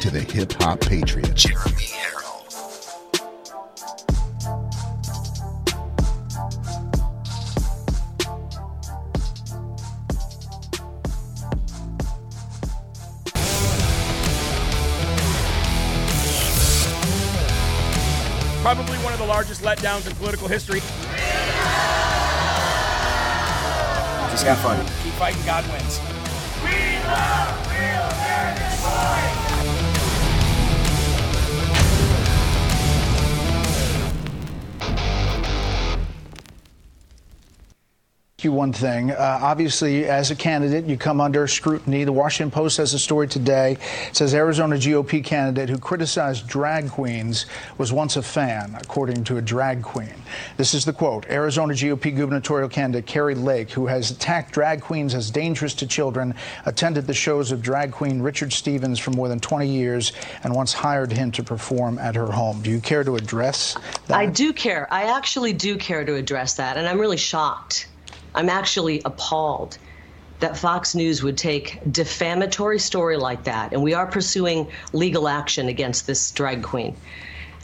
To the Hip Hop Patriot, Jeremy Herrell. Probably one of the largest letdowns in political history. Just have fun. Keep fighting, God wins. You one thing. Uh, obviously, as a candidate, you come under scrutiny. The Washington Post has a story today. It says Arizona GOP candidate who criticized drag queens was once a fan, according to a drag queen. This is the quote Arizona GOP gubernatorial candidate Kari Lake, who has attacked drag queens as dangerous to children, attended the shows of drag queen Richard Stevens for more than 20 years and once hired him to perform at her home. Do you care to address that? I do care. I actually do care to address that, and I'm really shocked. I'm actually appalled that Fox News would take defamatory story like that, and we are pursuing legal action against this drag queen.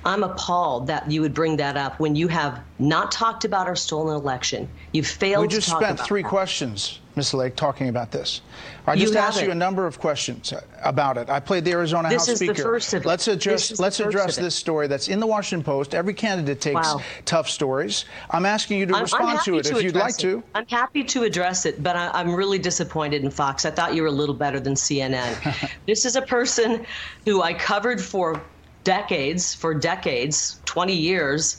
I'm appalled that you would bring that up when you have not talked about our stolen election. You've failed We just spent three that. questions, Ms. Lake, talking about this. I You just asked you a number of questions about it. I played the Arizona This House is the Speaker. first of it. Let's This address is the let's address this story that's in the Washington Post. Every candidate takes Wow. tough stories. I'm asking you to I'm- I'm respond to happy it if you'd like it. to. I'm happy to address it, but I, I'm really disappointed in Fox. I thought you were a little better than CNN. this is a person who I covered for decades, for decades, 20 years,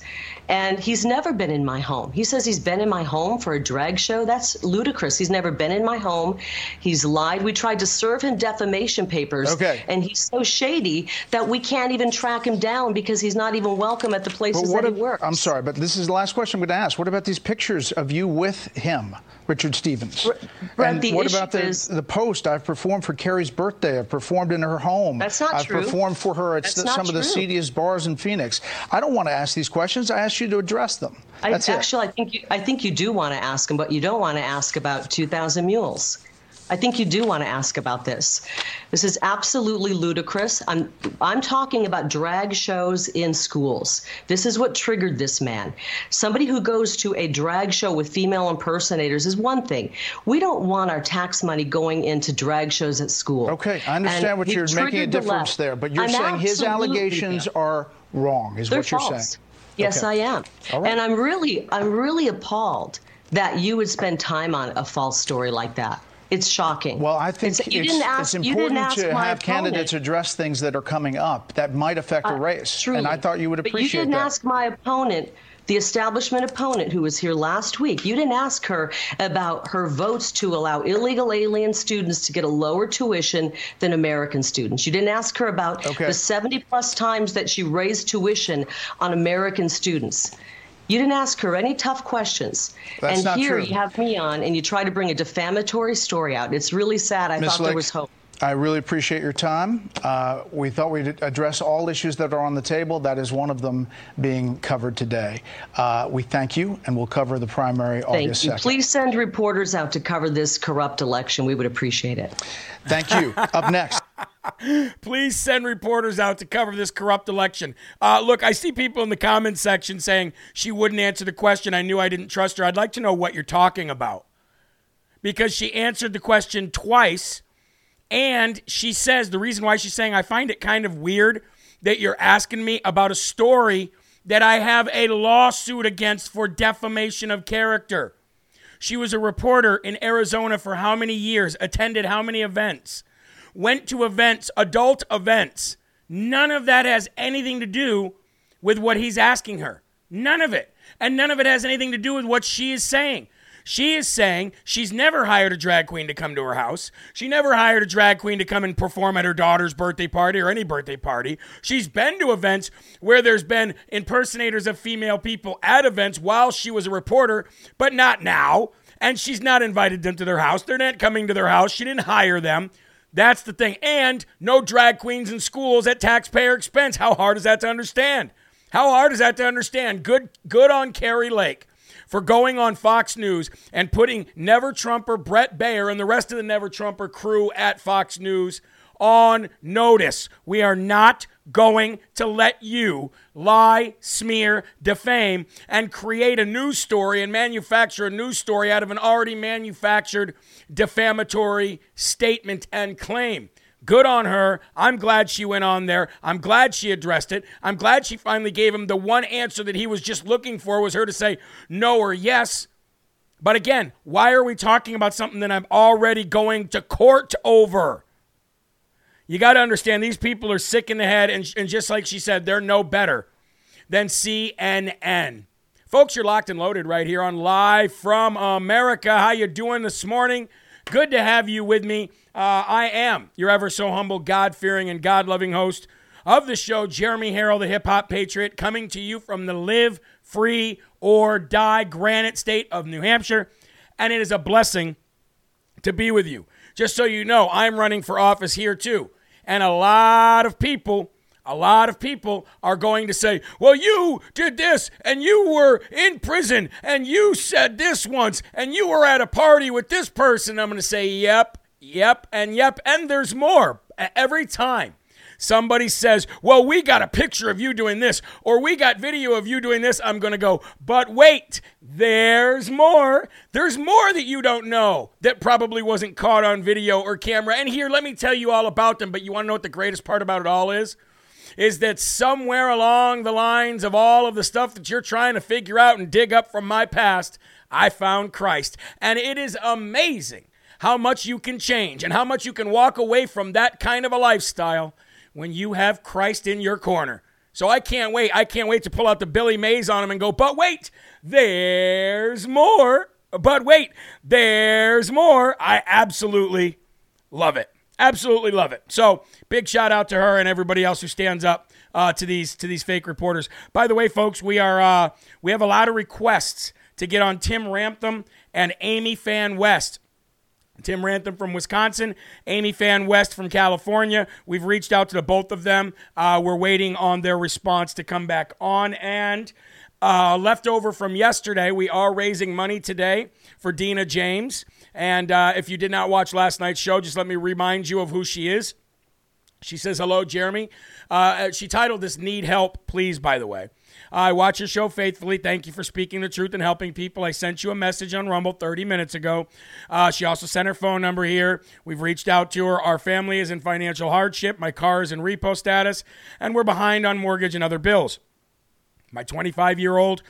and he's never been in my home. He says he's been in my home for a drag show. That's ludicrous. He's never been in my home. He's lied. We tried to serve him defamation papers, Okay. and he's so shady that we can't even track him down because he's not even welcome at the places that ab- he works. I'm sorry, but this is the last question I'm going to ask. What about these pictures of you with him, Richard Stevens? Bret, and the what about the, is- the post? I've performed for Kari's birthday. I've performed in her home. That's not I've true. performed for her at That's s- not some of the seediest bars in Phoenix. I don't want to ask these questions. I asked you to address them. I, That's it. actually, I think you, I think you do want to ask him, but you don't want to ask about 2,000 mules. I think you do want to ask about this. This is absolutely ludicrous. I'm I'm talking about drag shows in schools. This is what triggered this man. Somebody who goes to a drag show with female impersonators is one thing. We don't want our tax money going into drag shows at school. Okay, I understand And what you're making a triggered the difference there, but you're I'm saying his allegations are wrong, is they're what you're false. saying. Yes, Okay. I am. Right. And I'm really, I'm really appalled that you would spend time on a false story like that. It's shocking. Well, I think It's- it's, ask, it's important to have opponent. candidates address things that are coming up that might affect a race. Uh, Truly. And I thought you would appreciate But appreciate you didn't that. ask my opponent, the establishment opponent who was here last week. You didn't ask her about her votes to allow illegal alien students to get a lower tuition than American students. You didn't ask her about Okay. the 70 plus times that she raised tuition on American students. You didn't ask her any tough questions. That's and here true. you have me on and you try to bring a defamatory story out. It's really sad. I Ms. thought there was hope. I really appreciate your time. Uh, we thought we'd address all issues that are on the table. That is one of them being covered today. Uh, we thank you, and we'll cover the primary Thank August you. 2nd. Please send reporters out to cover this corrupt election. We would appreciate it. Thank you. Up next. Please send reporters out to cover this corrupt election. Uh, look, I see people in the comments section saying she wouldn't answer the question. I knew I didn't trust her. I'd like to know what you're talking about. Because she answered the question twice, and she says the reason why she's saying, I find it kind of weird that you're asking me about a story that I have a lawsuit against for defamation of character. She was a reporter in Arizona for how many years, attended how many events, went to events, adult events. None of that has anything to do with what he's asking her. None of it. And none of it has anything to do with what she is saying. She is saying she's never hired a drag queen to come to her house. She never hired a drag queen to come and perform at her daughter's birthday party or any birthday party. She's been to events where there's been impersonators of female people at events while she was a reporter, but not now. And she's not invited them to their house. They're not coming to their house. She didn't hire them. That's the thing. And no drag queens in schools at taxpayer expense. How hard is that to understand? How hard is that to understand? Good good on Kari Lake for going on Fox News and putting Never Trumper Bret Baier and the rest of the Never Trumper crew at Fox News on notice. We are not going to let you lie, smear, defame, and create a news story and manufacture a news story out of an already manufactured defamatory statement and claim. Good on her. I'm glad she went on there. I'm glad she addressed it. I'm glad she finally gave him the one answer that he was just looking for was her to say no or yes. But again, why are we talking about something that I'm already going to court over? You got to understand these people are sick in the head, and, and just like she said, they're no better than CNN. Folks, you're locked and loaded right here on Live from America. How you doing this morning? Good to have you with me. Uh, I am your ever so humble, God fearing, and God loving host of the show, Jeremy Herrell, the hip hop patriot, coming to you from the live, free, or die granite state of New Hampshire. And it is a blessing to be with you. Just so you know, I'm running for office here too. And a lot of people, a lot of people are going to say, well, you did this and you were in prison and you said this once and you were at a party with this person. I'm going to say, yep, yep, and yep. And there's more every time somebody says, Well, we got a picture of you doing this, or we got video of you doing this, I'm going to go, But wait, there's more. There's more that you don't know that probably wasn't caught on video or camera. And here, let me tell you all about them. But you want to know what the greatest part about it all is? Is that somewhere along the lines of all of the stuff that you're trying to figure out and dig up from my past, I found Christ. And it is amazing how much you can change and how much you can walk away from that kind of a lifestyle when you have Christ in your corner. So I can't wait. I can't wait to pull out the Billy Mays on him and go, but wait, there's more. But wait, there's more. I absolutely love it. Absolutely love it. So big shout out to her and everybody else who stands up uh, to these to these fake reporters. By the way, folks, we are uh, we have a lot of requests to get on Tim Ramthun and Amy Fan West. Tim Ramthun from Wisconsin, Amy Fan West from California. We've reached out to the both of them. Uh, we're waiting on their response to come back on. And uh, leftover from yesterday, we are raising money today for Deanna James. And uh, if you did not watch last night's show, just let me remind you of who she is. She says, Hello, Jeremy. Uh, she titled this Need Help, Please, by the way. I watch your show faithfully. Thank you for speaking the truth and helping people. I sent you a message on Rumble 30 minutes ago. Uh, she also sent her phone number here. We've reached out to her. Our family is in financial hardship. My car is in repo status, and we're behind on mortgage and other bills. My 25 year old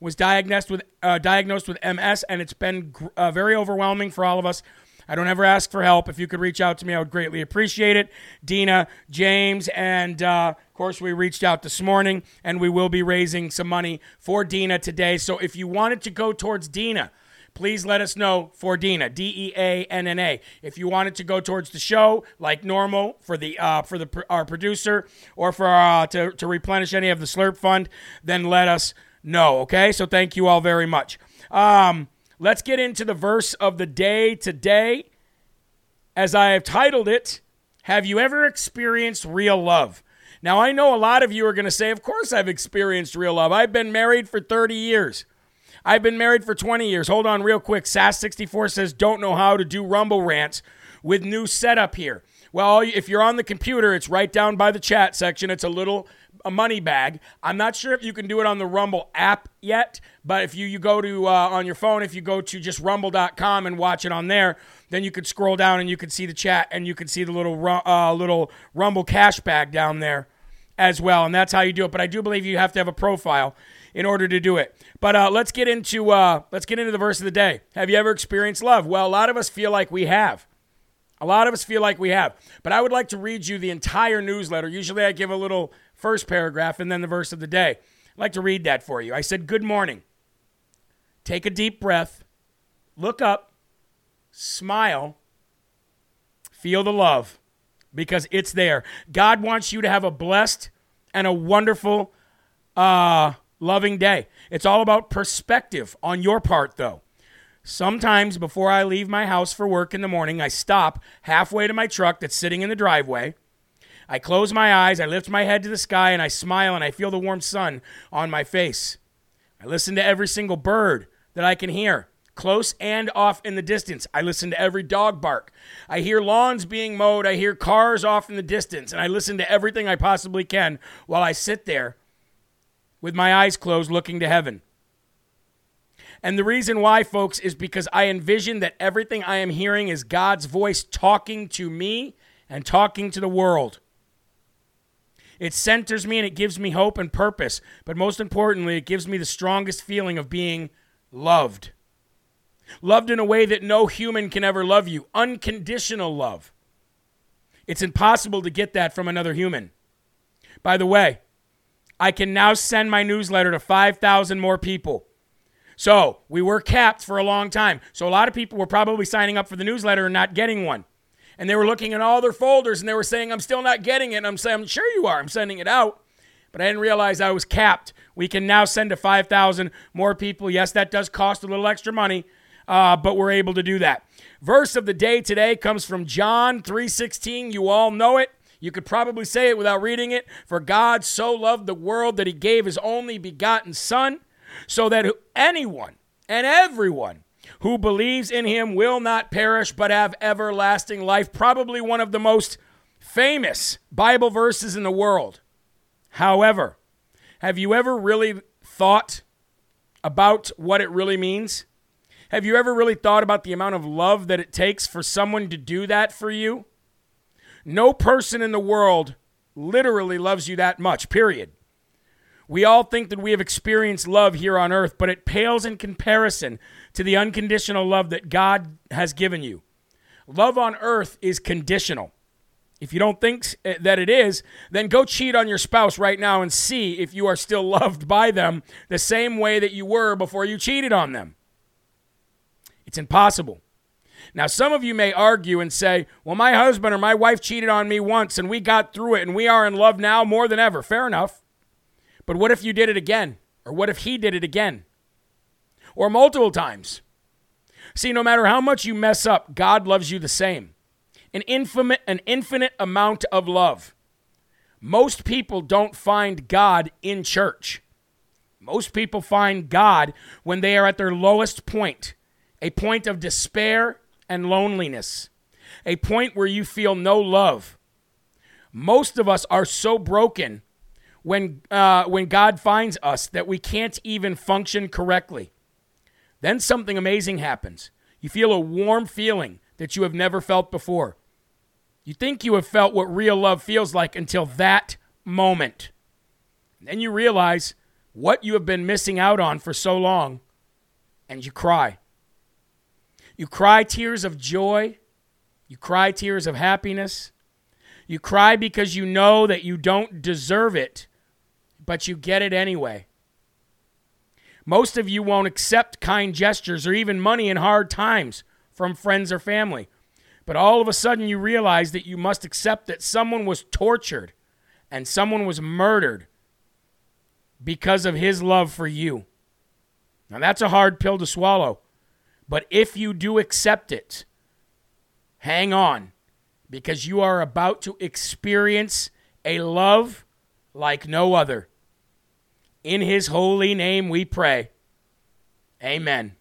was diagnosed with uh, diagnosed with MS, and it's been gr- uh, very overwhelming for all of us. I don't ever ask for help. If you could reach out to me, I would greatly appreciate it. Deanna, James, and uh, of course, we reached out this morning, and we will be raising some money for Deanna today. So if you wanted to go towards Deanna, please let us know for Deanna, D E A N N A. If you wanted to go towards the show like normal for the uh, for the our producer or for uh, to to replenish any of the Slurp fund, then let us No, okay? So thank you all very much. Um, let's get into the verse of the day today. As I have titled it, Have You Ever Experienced Real Love? Now, I know a lot of you are going to say, Of course, I've experienced real love. I've been married for 30 years. I've been married for 20 years. Hold on, real quick. SAS64 says, Don't know how to do Rumble rants with new setup here. Well, if you're on the computer, it's right down by the chat section. It's a little a money bag. I'm not sure if you can do it on the Rumble app yet, but if you, you go to uh, on your phone, if you go to just rumble.com and watch it on there, then you could scroll down and you can see the chat and you can see the little uh, little Rumble cash bag down there as well, and that's how you do it. But I do believe you have to have a profile in order to do it. But uh, let's get into uh, let's get into the verse of the day. Have you ever experienced love? Well, a lot of us feel like we have. A lot of us feel like we have. But I would like to read you the entire newsletter. Usually I give a little first paragraph and then the verse of the day. I'd like to read that for you. I said, Good morning. Take a deep breath, look up, smile, feel the love because it's there. God wants you to have a blessed and a wonderful, uh, loving day. It's all about perspective on your part, though. Sometimes before I leave my house for work in the morning, I stop halfway to my truck that's sitting in the driveway. I close my eyes, I lift my head to the sky, and I smile and I feel the warm sun on my face. I listen to every single bird that I can hear, close and off in the distance. I listen to every dog bark. I hear lawns being mowed, I hear cars off in the distance, and I listen to everything I possibly can while I sit there with my eyes closed looking to heaven. And the reason why, folks, is because I envision that everything I am hearing is God's voice talking to me and talking to the world. It centers me and it gives me hope and purpose. But most importantly, it gives me the strongest feeling of being loved. Loved in a way that no human can ever love you. Unconditional love. It's impossible to get that from another human. By the way, I can now send my newsletter to 5,000 more people. So we were capped for a long time. So a lot of people were probably signing up for the newsletter and not getting one. And they were looking in all their folders and they were saying, I'm still not getting it. And I'm saying, I'm sure you are. I'm sending it out. But I didn't realize I was capped. We can now send to 5,000 more people. Yes, that does cost a little extra money, uh, but we're able to do that. Verse of the day today comes from John 3:16. You all know it. You could probably say it without reading it. For God so loved the world that he gave his only begotten Son so that anyone and everyone who believes in him will not perish but have everlasting life. Probably one of the most famous Bible verses in the world. However, have you ever really thought about what it really means? Have you ever really thought about the amount of love that it takes for someone to do that for you? No person in the world literally loves you that much, period. We all think that we have experienced love here on earth, but it pales in comparison to the unconditional love that God has given you. Love on earth is conditional. If you don't think eh, that it is, then go cheat on your spouse right now and see if you are still loved by them the same way that you were before you cheated on them. It's impossible. Now, some of you may argue and say, well, my husband or my wife cheated on me once and we got through it and we are in love now more than ever. Fair enough. But what if you did it again? Or what if he did it again? Or multiple times? See, no matter how much you mess up, God loves you the same. An infinite, an infinite amount of love. Most people don't find God in church. Most people find God when they are at their lowest point, a point of despair and loneliness, a point where you feel no love. Most of us are so broken when, uh, when God finds us that we can't even function correctly. Then something amazing happens. You feel a warm feeling that you have never felt before. You think you have felt what real love feels like until that moment. then you realize what you have been missing out on for so long, and you cry. You cry tears of joy. You cry tears of happiness. You cry because you know that you don't deserve it, but you get it anyway. Most of you won't accept kind gestures or even money in hard times from friends or family. But all of a sudden, you realize that you must accept that someone was tortured and someone was murdered because of his love for you. Now, that's a hard pill to swallow. But if you do accept it, hang on because you are about to experience a love like no other. In his holy name we pray. Amen.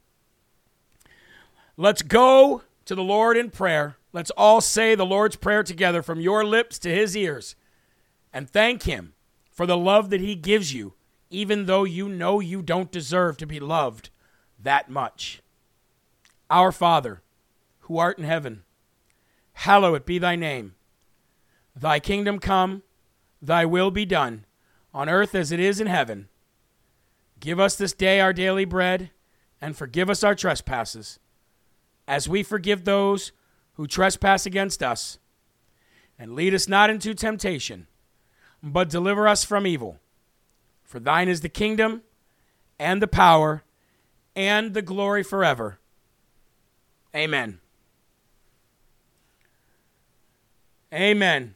Let's go to the Lord in prayer. Let's all say the Lord's Prayer together from your lips to his ears and thank him for the love that he gives you, even though you know you don't deserve to be loved that much. Our Father, who art in heaven, hallowed be thy name. Thy kingdom come, thy will be done, on earth as it is in heaven. Give us this day our daily bread, and forgive us our trespasses, as we forgive those who trespass against us. And lead us not into temptation, but deliver us from evil. For thine is the kingdom, and the power, and the glory forever. Amen. Amen.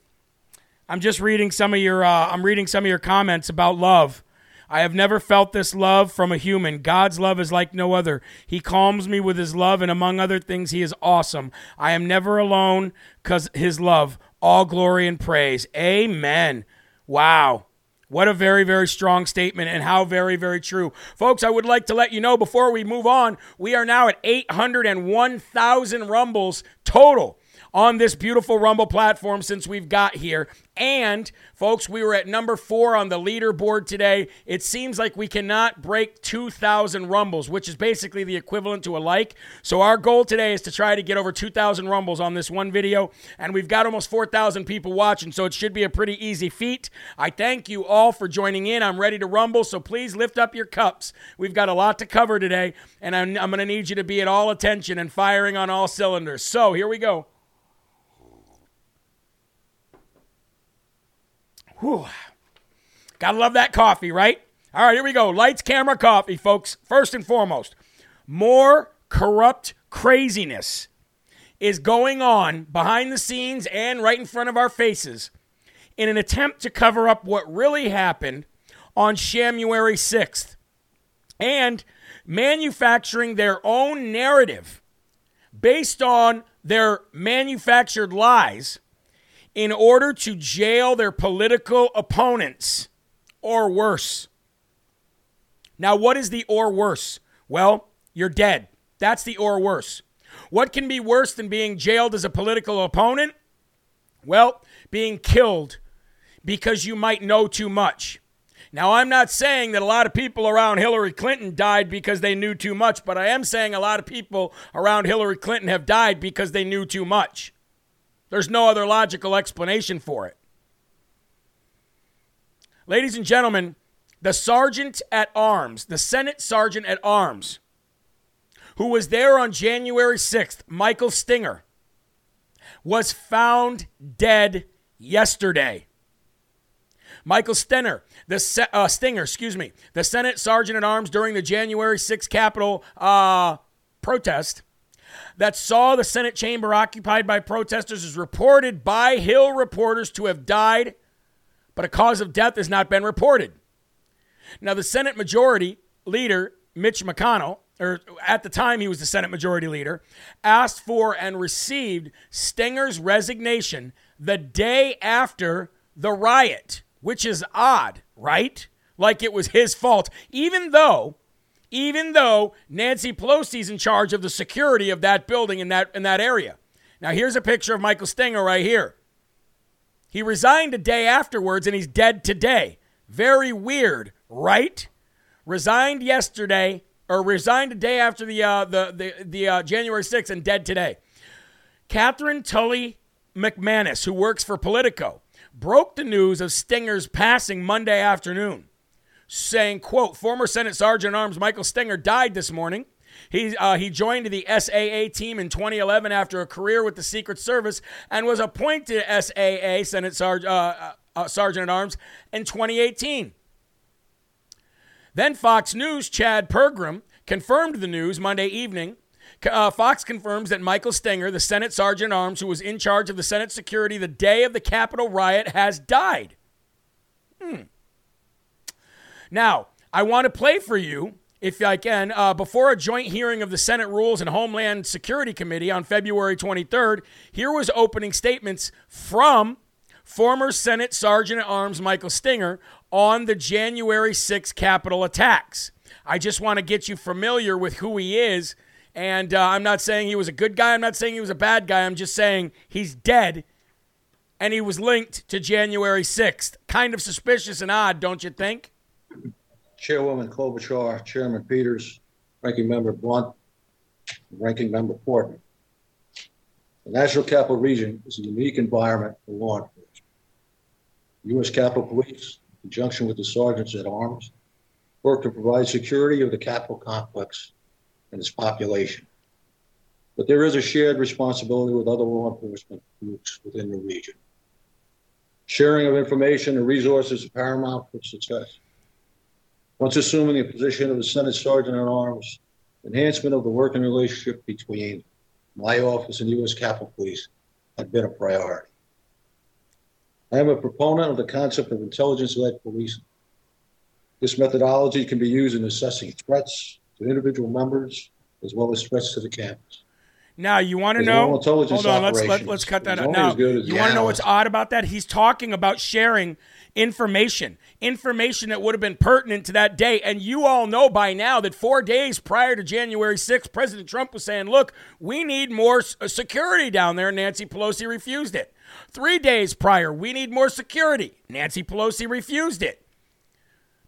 I'm just reading some of your uh, I'm reading some of your comments about love. I have never felt this love from a human. God's love is like no other. He calms me with his love, and among other things, he is awesome. I am never alone because his love. All glory and praise. Amen. Wow. What a very, very strong statement and how very, very true. Folks, I would like to let you know before we move on, we are now at 801,000 rumbles total on this beautiful Rumble platform since we've got here. And, folks, we were at number four on the leaderboard today. It seems like we cannot break 2,000 Rumbles, which is basically the equivalent to a like. So, our goal today is to try to get over 2,000 Rumbles on this one video. And we've got almost 4,000 people watching, so it should be a pretty easy feat. I thank you all for joining in. I'm ready to rumble, so please lift up your cups. We've got a lot to cover today, and I'm, I'm going to need you to be at all attention and firing on all cylinders. So, here we go. Whew. Gotta love that coffee, right? All right, here we go. Lights, camera, coffee, folks. First and foremost, more corrupt craziness is going on behind the scenes and right in front of our faces in an attempt to cover up what really happened on January 6th and manufacturing their own narrative based on their manufactured lies in order to jail their political opponents or worse. Now, what is the or worse? Well, you're dead. That's the or worse. What can be worse than being jailed as a political opponent? Well, being killed because you might know too much. Now, I'm not saying that a lot of people around Hillary Clinton died because they knew too much, but I am saying a lot of people around Hillary Clinton have died because they knew too much. There's no other logical explanation for it. Ladies and gentlemen, the sergeant at arms, the Senate sergeant at arms, who was there on January 6th, Michael Stinger, was found dead yesterday. Michael Stenger, the uh, Stinger, excuse me, the Senate sergeant at arms during the January 6th Capitol uh, protest, that saw the Senate chamber occupied by protesters is reported by Hill reporters to have died, but a cause of death has not been reported. Now, the Senate Majority Leader, Mitch McConnell, or at the time he was the Senate Majority Leader, asked for and received Stenger's resignation the day after the riot, which is odd, right? Like it was his fault, even though even though Nancy Pelosi's in charge of the security of that building in that in that area. Now here's a picture of Michael Stenger right here. He resigned a day afterwards and he's dead today. Very weird, right? Resigned yesterday or resigned a day after the uh, the the, the uh, January 6th and dead today. Catherine Tully McManus, who works for Politico, broke the news of Stenger's passing Monday afternoon saying, quote, former Senate Sergeant Arms Michael Stenger died this morning. He, uh, he joined the SAA team in 2011 after a career with the Secret Service and was appointed SAA Senate uh, uh, uh, Sergeant at Arms in 2018. Then Fox News' Chad Pergram confirmed the news Monday evening. Uh, Fox confirms that Michael Stenger, the Senate Sergeant at Arms who was in charge of the Senate security the day of the Capitol riot, has died. Hmm. Now, I want to play for you, if I can, uh, before a joint hearing of the Senate Rules and Homeland Security Committee on February 23rd. Here was opening statements from former Senate Sergeant at Arms Michael Stinger on the January 6 Capitol attacks. I just want to get you familiar with who he is. And uh, I'm not saying he was a good guy. I'm not saying he was a bad guy. I'm just saying he's dead and he was linked to January 6th. Kind of suspicious and odd, don't you think? Chairwoman Klobuchar, Chairman Peters, Ranking Member Blunt, Ranking Member Portman. The National Capital Region is a unique environment for law enforcement. U.S. Capitol Police, in conjunction with the sergeants at arms, work to provide security of the Capitol complex and its population. But there is a shared responsibility with other law enforcement groups within the region. Sharing of information and resources is paramount for success. Once assuming the position of the Senate Sergeant at Arms, enhancement of the working relationship between my office and the U.S. Capitol Police had been a priority. I am a proponent of the concept of intelligence-led policing. This methodology can be used in assessing threats to individual members as well as threats to the campus. Now you want to know? Hold on, let's let, operations let's cut that out. Now as good as you want to know what's odd about that? He's talking about sharing information, information that would have been pertinent to that day. And you all know by now that four days prior to January 6th, President Trump was saying, "Look, we need more uh, security down there." Nancy Pelosi refused it. Three days prior, we need more security. Nancy Pelosi refused it.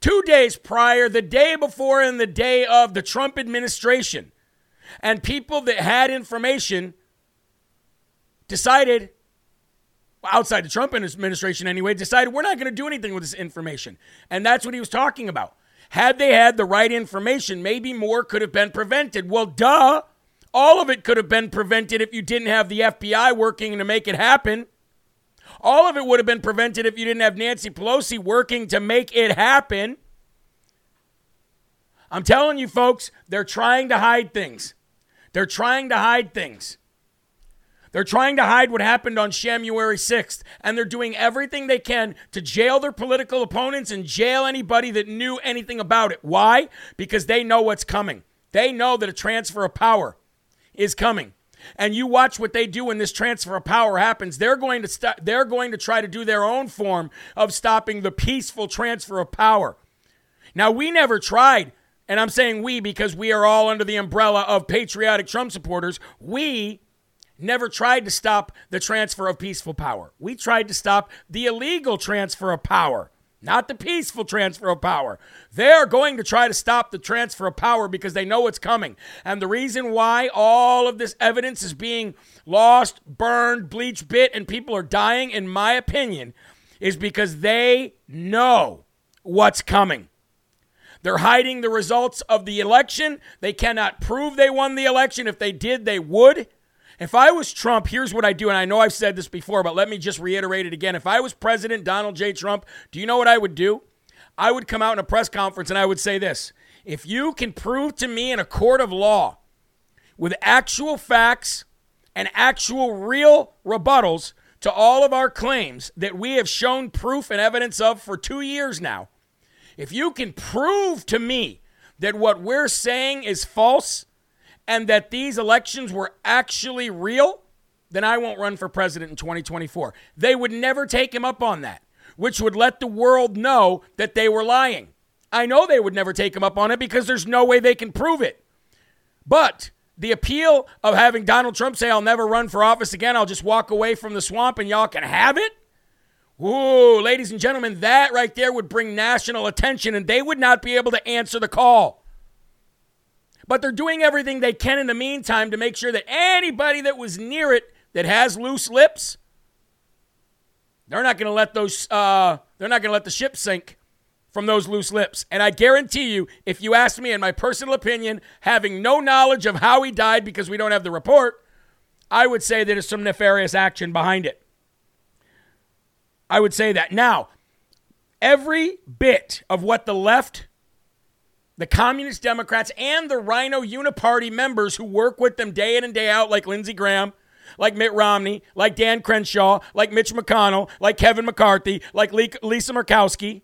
Two days prior, the day before, and the day of the Trump administration, and people that had information decided, outside the Trump administration anyway, decided we're not going to do anything with this information. And that's what he was talking about. Had they had the right information, maybe more could have been prevented. Well, duh. All of it could have been prevented if you didn't have the FBI working to make it happen. All of it would have been prevented if you didn't have Nancy Pelosi working to make it happen. I'm telling you, folks, they're trying to hide things. They're trying to hide things. They're trying to hide what happened on January 6th, and they're doing everything they can to jail their political opponents and jail anybody that knew anything about it. Why? Because they know what's coming. They know that a transfer of power is coming. And you watch what they do when this transfer of power happens. They're going to st- they're going to try to do their own form of stopping the peaceful transfer of power. Now, we never tried, and I'm saying we because we are all under the umbrella of patriotic Trump supporters. We never tried to stop the transfer of peaceful power. We tried to stop the illegal transfer of power, not the peaceful transfer of power. They're going to try to stop the transfer of power because they know it's coming. And the reason why all of this evidence is being lost, burned, BleachBit, and people are dying, in my opinion, is because they know what's coming. They're hiding the results of the election. They cannot prove they won the election. If they did, they would. If I was Trump, here's what I do, and I know I've said this before, but let me just reiterate it again. If I was President Donald J. Trump, do you know what I would do? I would come out in a press conference and I would say this If you can prove to me in a court of law with actual facts and actual real rebuttals to all of our claims that we have shown proof and evidence of for two years now, if you can prove to me that what we're saying is false and that these elections were actually real, then I won't run for president in 2024. They would never take him up on that, which would let the world know that they were lying. I know they would never take him up on it because there's no way they can prove it. But the appeal of having Donald Trump say, I'll never run for office again, I'll just walk away from the swamp and y'all can have it. Ooh, ladies and gentlemen, that right there would bring national attention and they would not be able to answer the call. But they're doing everything they can in the meantime to make sure that anybody that was near it that has loose lips, they're not going to let those, uh, they're not going to let the ship sink from those loose lips. And I guarantee you, if you ask me, in my personal opinion, having no knowledge of how he died because we don't have the report, I would say that there's some nefarious action behind it. I would say that. Now, every bit of what the left, the Communist Democrats, and the RINO Uniparty members who work with them day in and day out, like Lindsey Graham, like Mitt Romney, like Dan Crenshaw, like Mitch McConnell, like Kevin McCarthy, like Lisa Murkowski,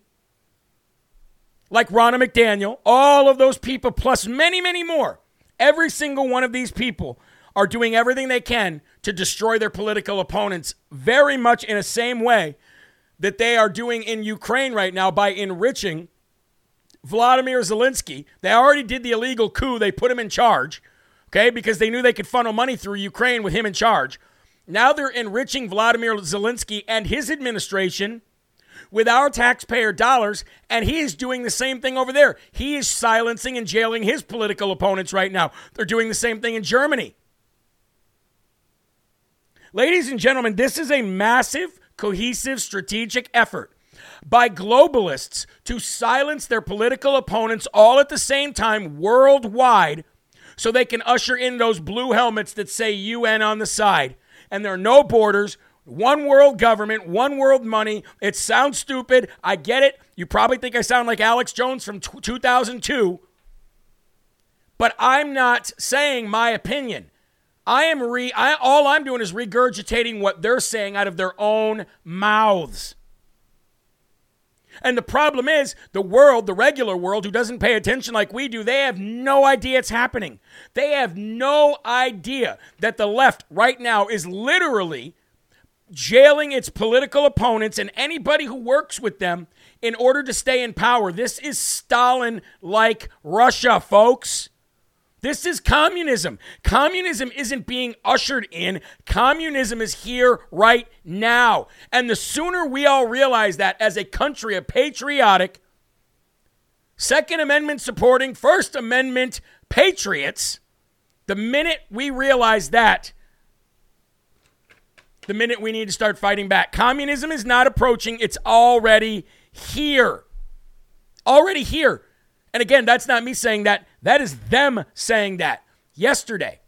like Ronna McDaniel, all of those people, plus many, many more, every single one of these people are doing everything they can to destroy their political opponents, very much in the same way that they are doing in Ukraine right now by enriching Vladimir Zelensky. They already did the illegal coup, they put him in charge, okay, because they knew they could funnel money through Ukraine with him in charge. Now they're enriching Vladimir Zelensky and his administration with our taxpayer dollars, and he is doing the same thing over there. He is silencing and jailing his political opponents right now. They're doing the same thing in Germany. Ladies and gentlemen, this is a massive, cohesive, strategic effort by globalists to silence their political opponents all at the same time worldwide so they can usher in those blue helmets that say UN on the side. And there are no borders, one world government, one world money. It sounds stupid. I get it. You probably think I sound like Alex Jones from t- 2002. But I'm not saying my opinion. I am re I, all I'm doing is regurgitating what they're saying out of their own mouths. And the problem is, the world, the regular world, who doesn't pay attention like we do, they have no idea it's happening. They have no idea that the left right now is literally jailing its political opponents and anybody who works with them in order to stay in power. This is Stalin like Russia, folks. This is communism. Communism isn't being ushered in. Communism is here right now. And the sooner we all realize that as a country a patriotic, Second Amendment supporting, First Amendment patriots, the minute we realize that, the minute we need to start fighting back. Communism is not approaching, it's already here. Already here. And again, that's not me saying that. That is them saying that yesterday.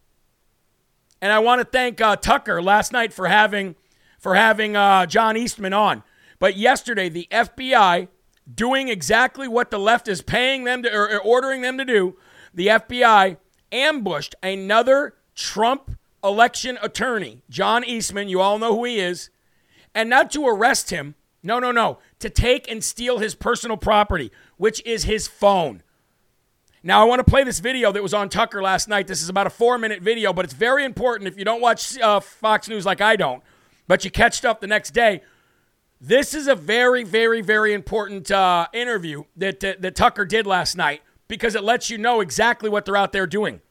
And I want to thank uh, Tucker last night for having for having uh, John Eastman on. But yesterday, the FBI doing exactly what the left is paying them to, or ordering them to do. The FBI ambushed another Trump election attorney, John Eastman. You all know who he is, and not to arrest him. No, no, no. To take and steal his personal property, which is his phone. Now, I want to play this video that was on Tucker last night. This is about a four minute video, but it's very important if you don't watch uh, Fox News like I don't, but you catch stuff the next day. This is a very, very, very important uh, interview that, that, that Tucker did last night because it lets you know exactly what they're out there doing.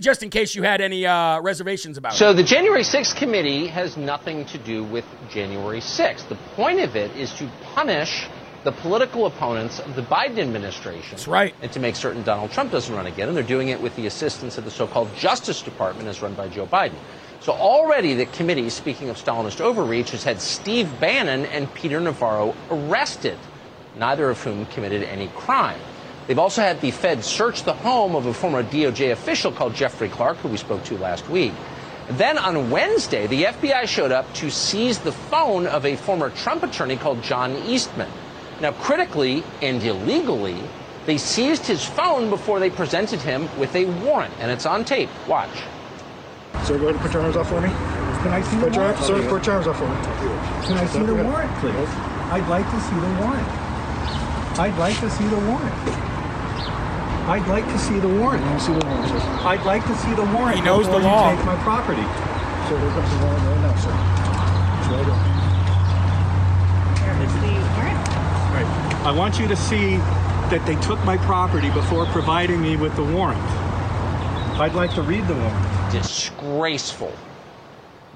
Just in case you had any uh, reservations about so it. So, the January 6th committee has nothing to do with January 6th. The point of it is to punish the political opponents of the Biden administration. That's right. And to make certain Donald Trump doesn't run again. And they're doing it with the assistance of the so called Justice Department as run by Joe Biden. So already the committee, speaking of Stalinist overreach, has had Steve Bannon and Peter Navarro arrested, neither of whom committed any crime. They've also had the Fed search the home of a former DOJ official called Jeffrey Clark, who we spoke to last week. Then on Wednesday, the FBI showed up to seize the phone of a former Trump attorney called John Eastman. Now, critically and illegally, they seized his phone before they presented him with a warrant, and it's on tape. Watch. Sir, go ahead and put your arms up for me. Can I see put the warrant? arms, sir, put your arms up for me. Can I see the warrant, please? I'd like to see the warrant. I'd like to see the warrant. I'd like to see the warrant. Let me see the warrant, sir. I'd like to see the warrant. He knows before the law. You take my property. Sir, there's a warrant right now, sir. It's right there. It's the warrant. Right. I want you to see that they took my property before providing me with the warrant. I'd like to read the warrant. Disgraceful.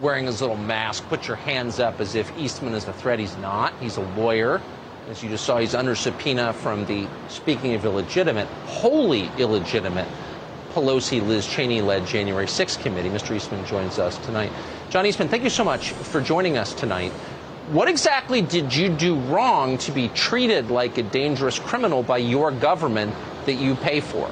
Wearing his little mask, put your hands up as if Eastman is a threat. He's not. He's a lawyer. As you just saw, he's under subpoena from the, speaking of illegitimate, wholly illegitimate Pelosi Liz Cheney led January 6th committee. Mr. Eastman joins us tonight. John Eastman, thank you so much for joining us tonight. What exactly did you do wrong to be treated like a dangerous criminal by your government that you pay for?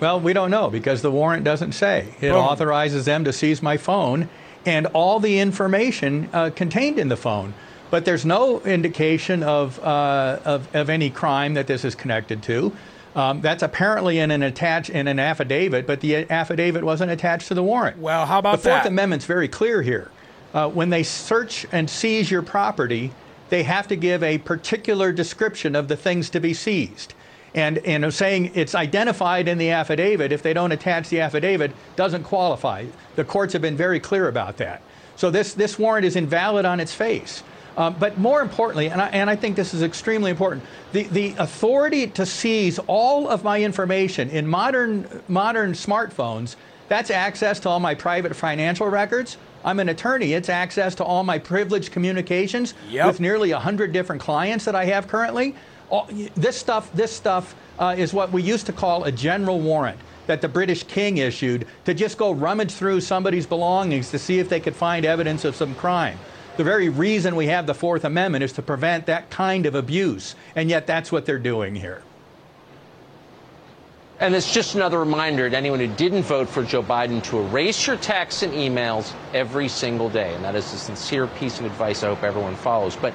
Well, we don't know because the warrant doesn't say. It Oh. authorizes them to seize my phone and all the information uh, contained in the phone. But there's no indication of, uh, of, of any crime that this is connected to. Um, that's apparently in an attach in an affidavit, but the affidavit wasn't attached to the warrant. Well, how about the Fourth that? Amendment's very clear here. Uh, when they search and seize your property, they have to give a particular description of the things to be seized. And, and saying it's identified in the affidavit, if they don't attach the affidavit, doesn't qualify. The courts have been very clear about that. So this, this warrant is invalid on its face. Um, but more importantly, and I, and I think this is extremely important, the, the authority to seize all of my information in modern, modern smartphones, that's access to all my private financial records. I'm an attorney. It's access to all my privileged communications Yep. with nearly 100 different clients that I have currently. All, this stuff, this stuff uh, is what we used to call a general warrant that the British king issued to just go rummage through somebody's belongings to see if they could find evidence of some crime. The very reason we have the Fourth Amendment is to prevent that kind of abuse, and yet that's what they're doing here. And it's just another reminder to anyone who didn't vote for Joe Biden to erase your texts and emails every single day. And that is a sincere piece of advice I hope everyone follows. But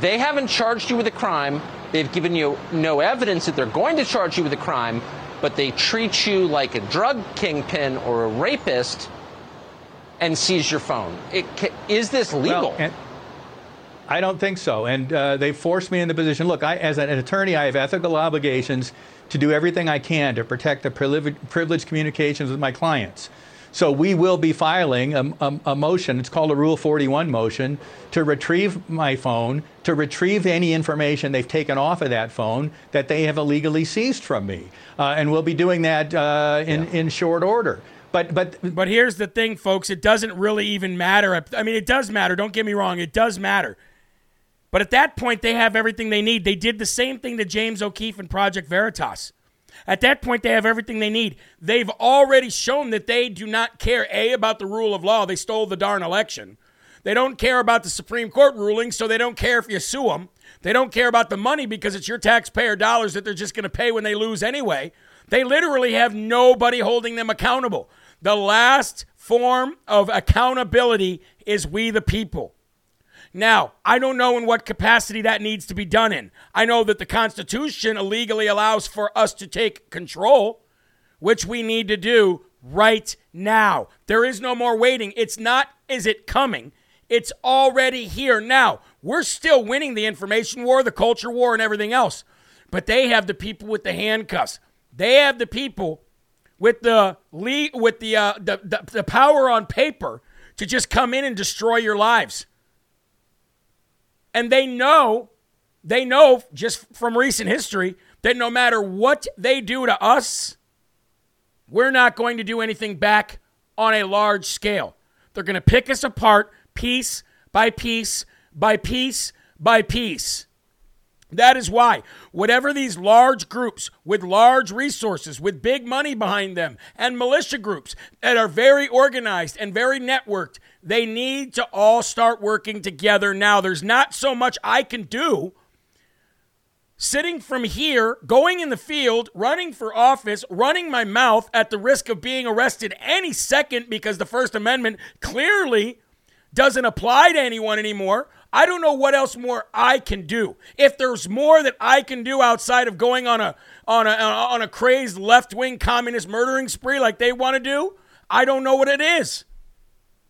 they haven't charged you with a crime. They've given you no evidence that they're going to charge you with a crime, but they treat you like a drug kingpin or a rapist and seize your phone. It, is this legal? Well, and I don't think so. And uh, they forced me in the position. Look, I, as an attorney, I have ethical obligations to do everything I can to protect the privileged communications with my clients. So we will be filing a, a, a motion. It's called a Rule 41 motion to retrieve my phone, to retrieve any information they've taken off of that phone that they have illegally seized from me, uh, and we'll be doing that uh, in in short order. But but But here's the thing, folks. It doesn't really even matter. I mean, it does matter. Don't get me wrong. It does matter. But at that point, they have everything they need. They did the same thing to James O'Keefe and Project Veritas. At that point, they have everything they need. They've already shown that they do not care, A, about the rule of law. They stole the darn election. They don't care about the Supreme Court ruling, so they don't care if you sue them. They don't care about the money because it's your taxpayer dollars that they're just going to pay when they lose anyway. They literally have nobody holding them accountable. The last form of accountability is we the people. Now, I don't know in what capacity that needs to be done in. I know that the Constitution illegally allows for us to take control, which we need to do right now. There is no more waiting. It's not, is it coming? It's already here. Now, we're still winning the information war, the culture war, and everything else. But they have the people with the handcuffs. They have the people with the with the, uh, the, the the power on paper to just come in and destroy your lives. And they know, they know just from recent history that no matter what they do to us, we're not going to do anything back on a large scale. They're going to pick us apart piece by piece by piece by piece. That is why, whatever these large groups with large resources, with big money behind them, and militia groups that are very organized and very networked, they need to all start working together now. There's not so much I can do sitting from here, going in the field, running for office, running my mouth at the risk of being arrested any second because the First Amendment clearly doesn't apply to anyone anymore. I don't know what else more I can do. If there's more that I can do outside of going on a on a on a crazed left-wing communist murdering spree like they want to do, I don't know what it is.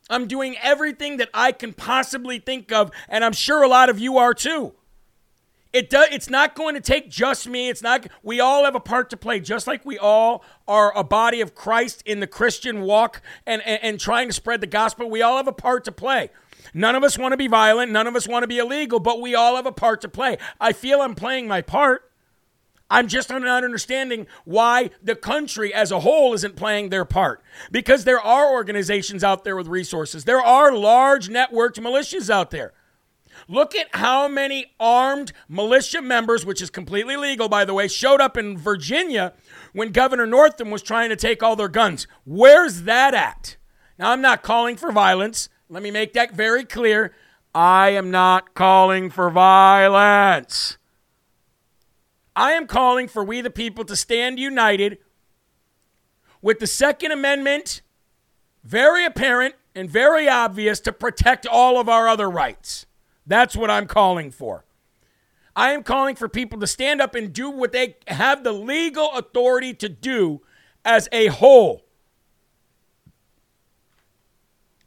I'm doing everything that I can possibly think of, and I'm sure a lot of you are too. It does. It's not going to take just me. It's not. We all have a part to play, just like we all are a body of Christ in the Christian walk and, and, and trying to spread the gospel. We all have a part to play. None of us want to be violent. None of us want to be illegal, but we all have a part to play. I feel I'm playing my part. I'm just not understanding why the country as a whole isn't playing their part. Because there are organizations out there with resources. There are large networked militias out there. Look at how many armed militia members, which is completely legal, by the way, showed up in Virginia when Governor Northam was trying to take all their guns. Where's that at? Now, I'm not calling for violence. Let me make that very clear. I am not calling for violence. I am calling for we the people to stand united with the Second Amendment, very apparent and very obvious to protect all of our other rights. That's what I'm calling for. I am calling for people to stand up and do what they have the legal authority to do as a whole.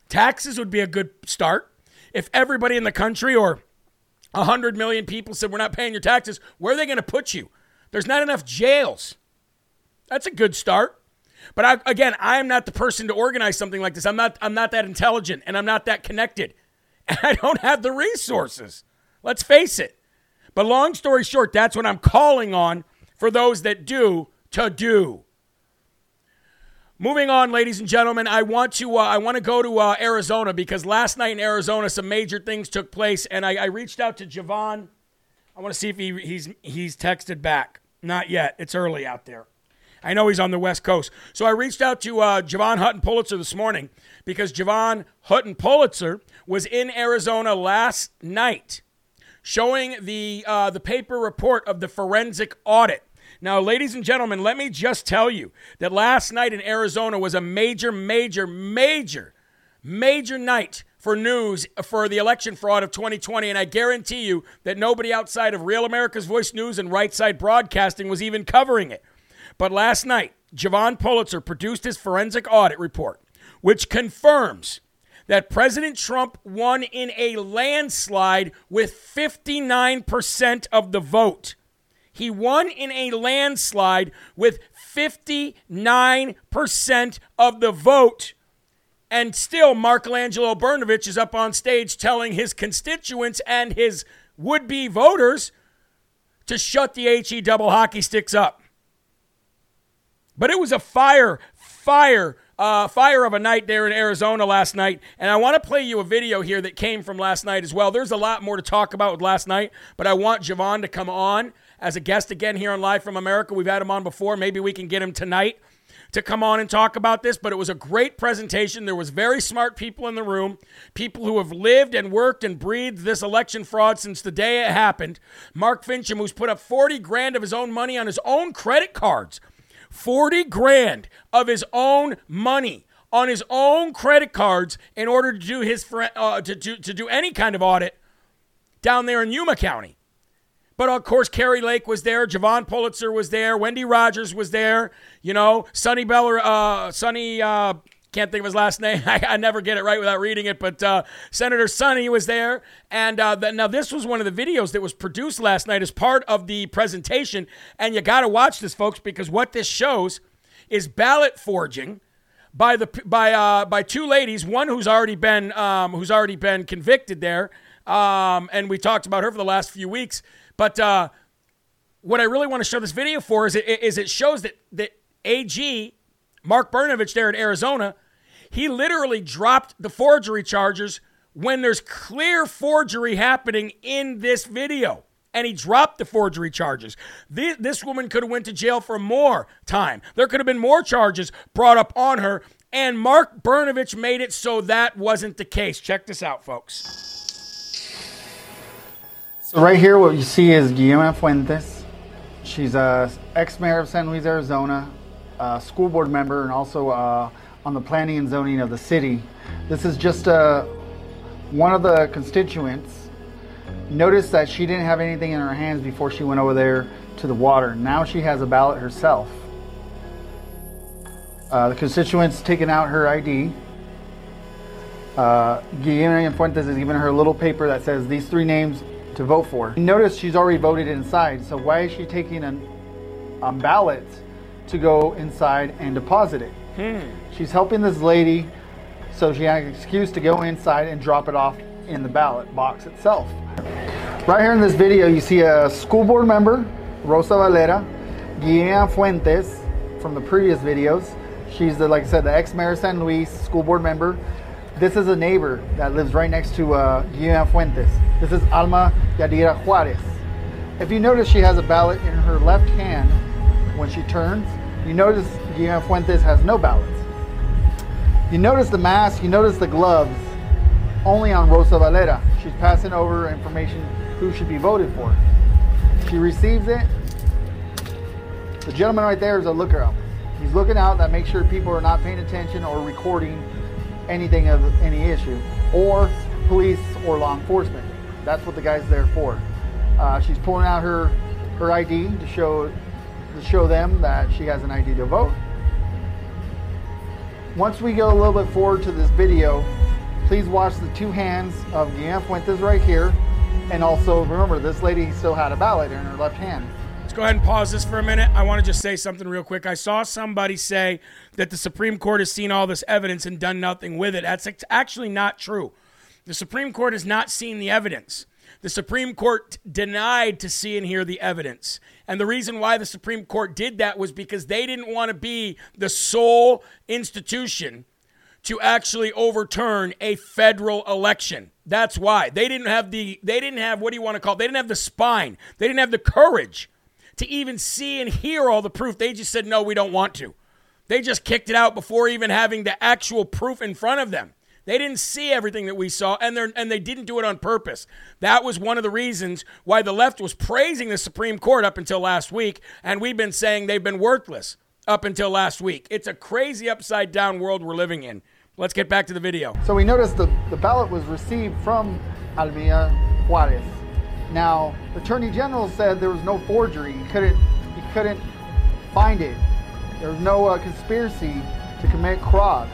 Taxes would be a good start. If everybody in the country or 100 million people said, We're not paying your taxes. Where are they going to put you? There's not enough jails. That's a good start. But I, again, I am not the person to organize something like this. I'm not, I'm not that intelligent and I'm not that connected. And I don't have the resources. Let's face it. But long story short, that's what I'm calling on for those that do to do. Moving on, ladies and gentlemen, I want to uh, I want to go to uh, Arizona because last night in Arizona some major things took place, and I, I reached out to Jovan. I want to see if he, he's he's texted back. Not yet. It's early out there. I know he's on the West Coast. So I reached out to uh, Jovan Hutton Pulitzer this morning because Jovan Hutton Pulitzer was in Arizona last night showing the, uh, the paper report of the forensic audit. Now, ladies and gentlemen, let me just tell you that last night in Arizona was a major, major, major, major night for news for the election fraud of 2020. And I guarantee you that nobody outside of Real America's Voice News and Right Side Broadcasting was even covering it. But last night, Jovan Pulitzer produced his forensic audit report, which confirms that President Trump won in a landslide with 59% of the vote. He won in a landslide with 59% of the vote. And still, Markelangelo Brnovich is up on stage telling his constituents and his would be voters to shut the HE double hockey sticks up. But it was a fire, fire, uh, fire of a night there in Arizona last night. And I want to play you a video here that came from last night as well. There's a lot more to talk about with last night, but I want Jovan to come on as a guest again here on Live from America. We've had him on before. Maybe we can get him tonight to come on and talk about this, but it was a great presentation. There was very smart people in the room, people who have lived and worked and breathed this election fraud since the day it happened. Mark Finchem, who's put up 40 grand of his own money on his own credit cards 40 grand of his own money on his own credit cards in order to do his uh, to, to, to do any kind of audit down there in Yuma County. But of course, Kari Lake was there. Jovan Pulitzer was there. Wendy Rogers was there. You know, Sonny Beller, uh, Sonny uh, can't think of his last name. I, I never get it right without reading it. But uh, Senator Sonny was there. And uh, the, now, this was one of the videos that was produced last night as part of the presentation. And you got to watch this, folks, because what this shows is ballot forging by the by uh, by two ladies. One who's already been um, who's already been convicted there, um, and we talked about her for the last few weeks. But uh, what I really want to show this video for is it, is it shows that that AG Mark Brnovich there in Arizona he literally dropped the forgery charges when there's clear forgery happening in this video and he dropped the forgery charges. This woman could have went to jail for more time. There could have been more charges brought up on her, and Mark Brnovich made it so that wasn't the case. Check this out, folks. So right here, what you see is Guillermo Fuentes. She's a ex-mayor of San Luis, Arizona, a school board member, and also a on the planning and zoning of the city. This is just uh, one of the constituents. Notice that she didn't have anything in her hands before she went over there to the water. Now she has a ballot herself. Uh, the constituent's taken out her ID. Uh, Guillermo Fuentes has given her a little paper that says these three names to vote for. Notice she's already voted inside, so why is she taking an, a ballot to go inside and deposit it? Hmm. She's helping this lady, so she had an excuse to go inside and drop it off in the ballot box itself. Right here in this video, you see a school board member, Rosa Valera, Guillena Fuentes from the previous videos. She's the, like I said, the ex-mayor San Luis school board member. This is a neighbor that lives right next to uh, Guillena Fuentes. This is Alma Yadira Juarez. If you notice, she has a ballot in her left hand when she turns. You notice Guillermo Fuentes has no ballots. You notice the mask, you notice the gloves, only on Rosa Valera. She's passing over information who should be voted for. She receives it. The gentleman right there is a looker out. He's looking out that makes sure people are not paying attention or recording anything of any issue, or police or law enforcement. That's what the guy's there for. Uh, she's pulling out her her ID to show to show them that she has an ID to vote. Once we go a little bit forward to this video, please watch the two hands of Guillermo Fuentes right here. And also, remember, this lady still had a ballot in her left hand. Let's go ahead and pause this for a minute. I want to just say something real quick. I saw somebody say that the Supreme Court has seen all this evidence and done nothing with it. That's actually not true. The Supreme Court has not seen the evidence. The Supreme Court denied to see and hear the evidence. And the reason why the Supreme Court did that was because they didn't want to be the sole institution to actually overturn a federal election. That's why. They didn't have the they didn't have what do you want to call it? They didn't have the spine. They didn't have the courage to even see and hear all the proof. They just said no, we don't want to. They just kicked it out before even having the actual proof in front of them. They didn't see everything that we saw, and, and they didn't do it on purpose. That was one of the reasons why the left was praising the Supreme Court up until last week, and we've been saying they've been worthless up until last week. It's a crazy upside down world we're living in. Let's get back to the video. So we noticed the, the ballot was received from Alma Juarez. Now, Attorney General said there was no forgery. He couldn't, he couldn't find it. There was no uh, conspiracy to commit fraud.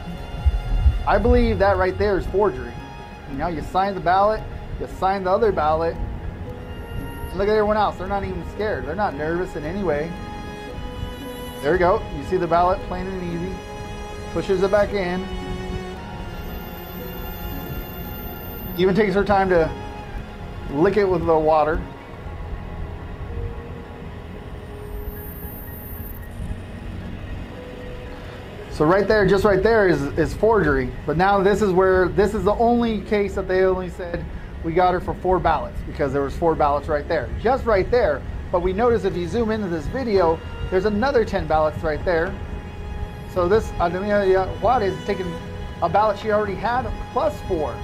I believe that right there is forgery. You know, you sign the ballot, you sign the other ballot. Look at everyone else. They're not even scared. They're not nervous in any way. There you go. You see the ballot plain and easy. Pushes it back in. Even takes her time to lick it with the water. So right there, just right there is, is forgery. But now this is where, this is the only case that they only said we got her for four ballots because there was four ballots right there. Just right there. But we notice if you zoom into this video, there's another 10 ballots right there. So this Ademia Juarez is taking a ballot she already had plus four.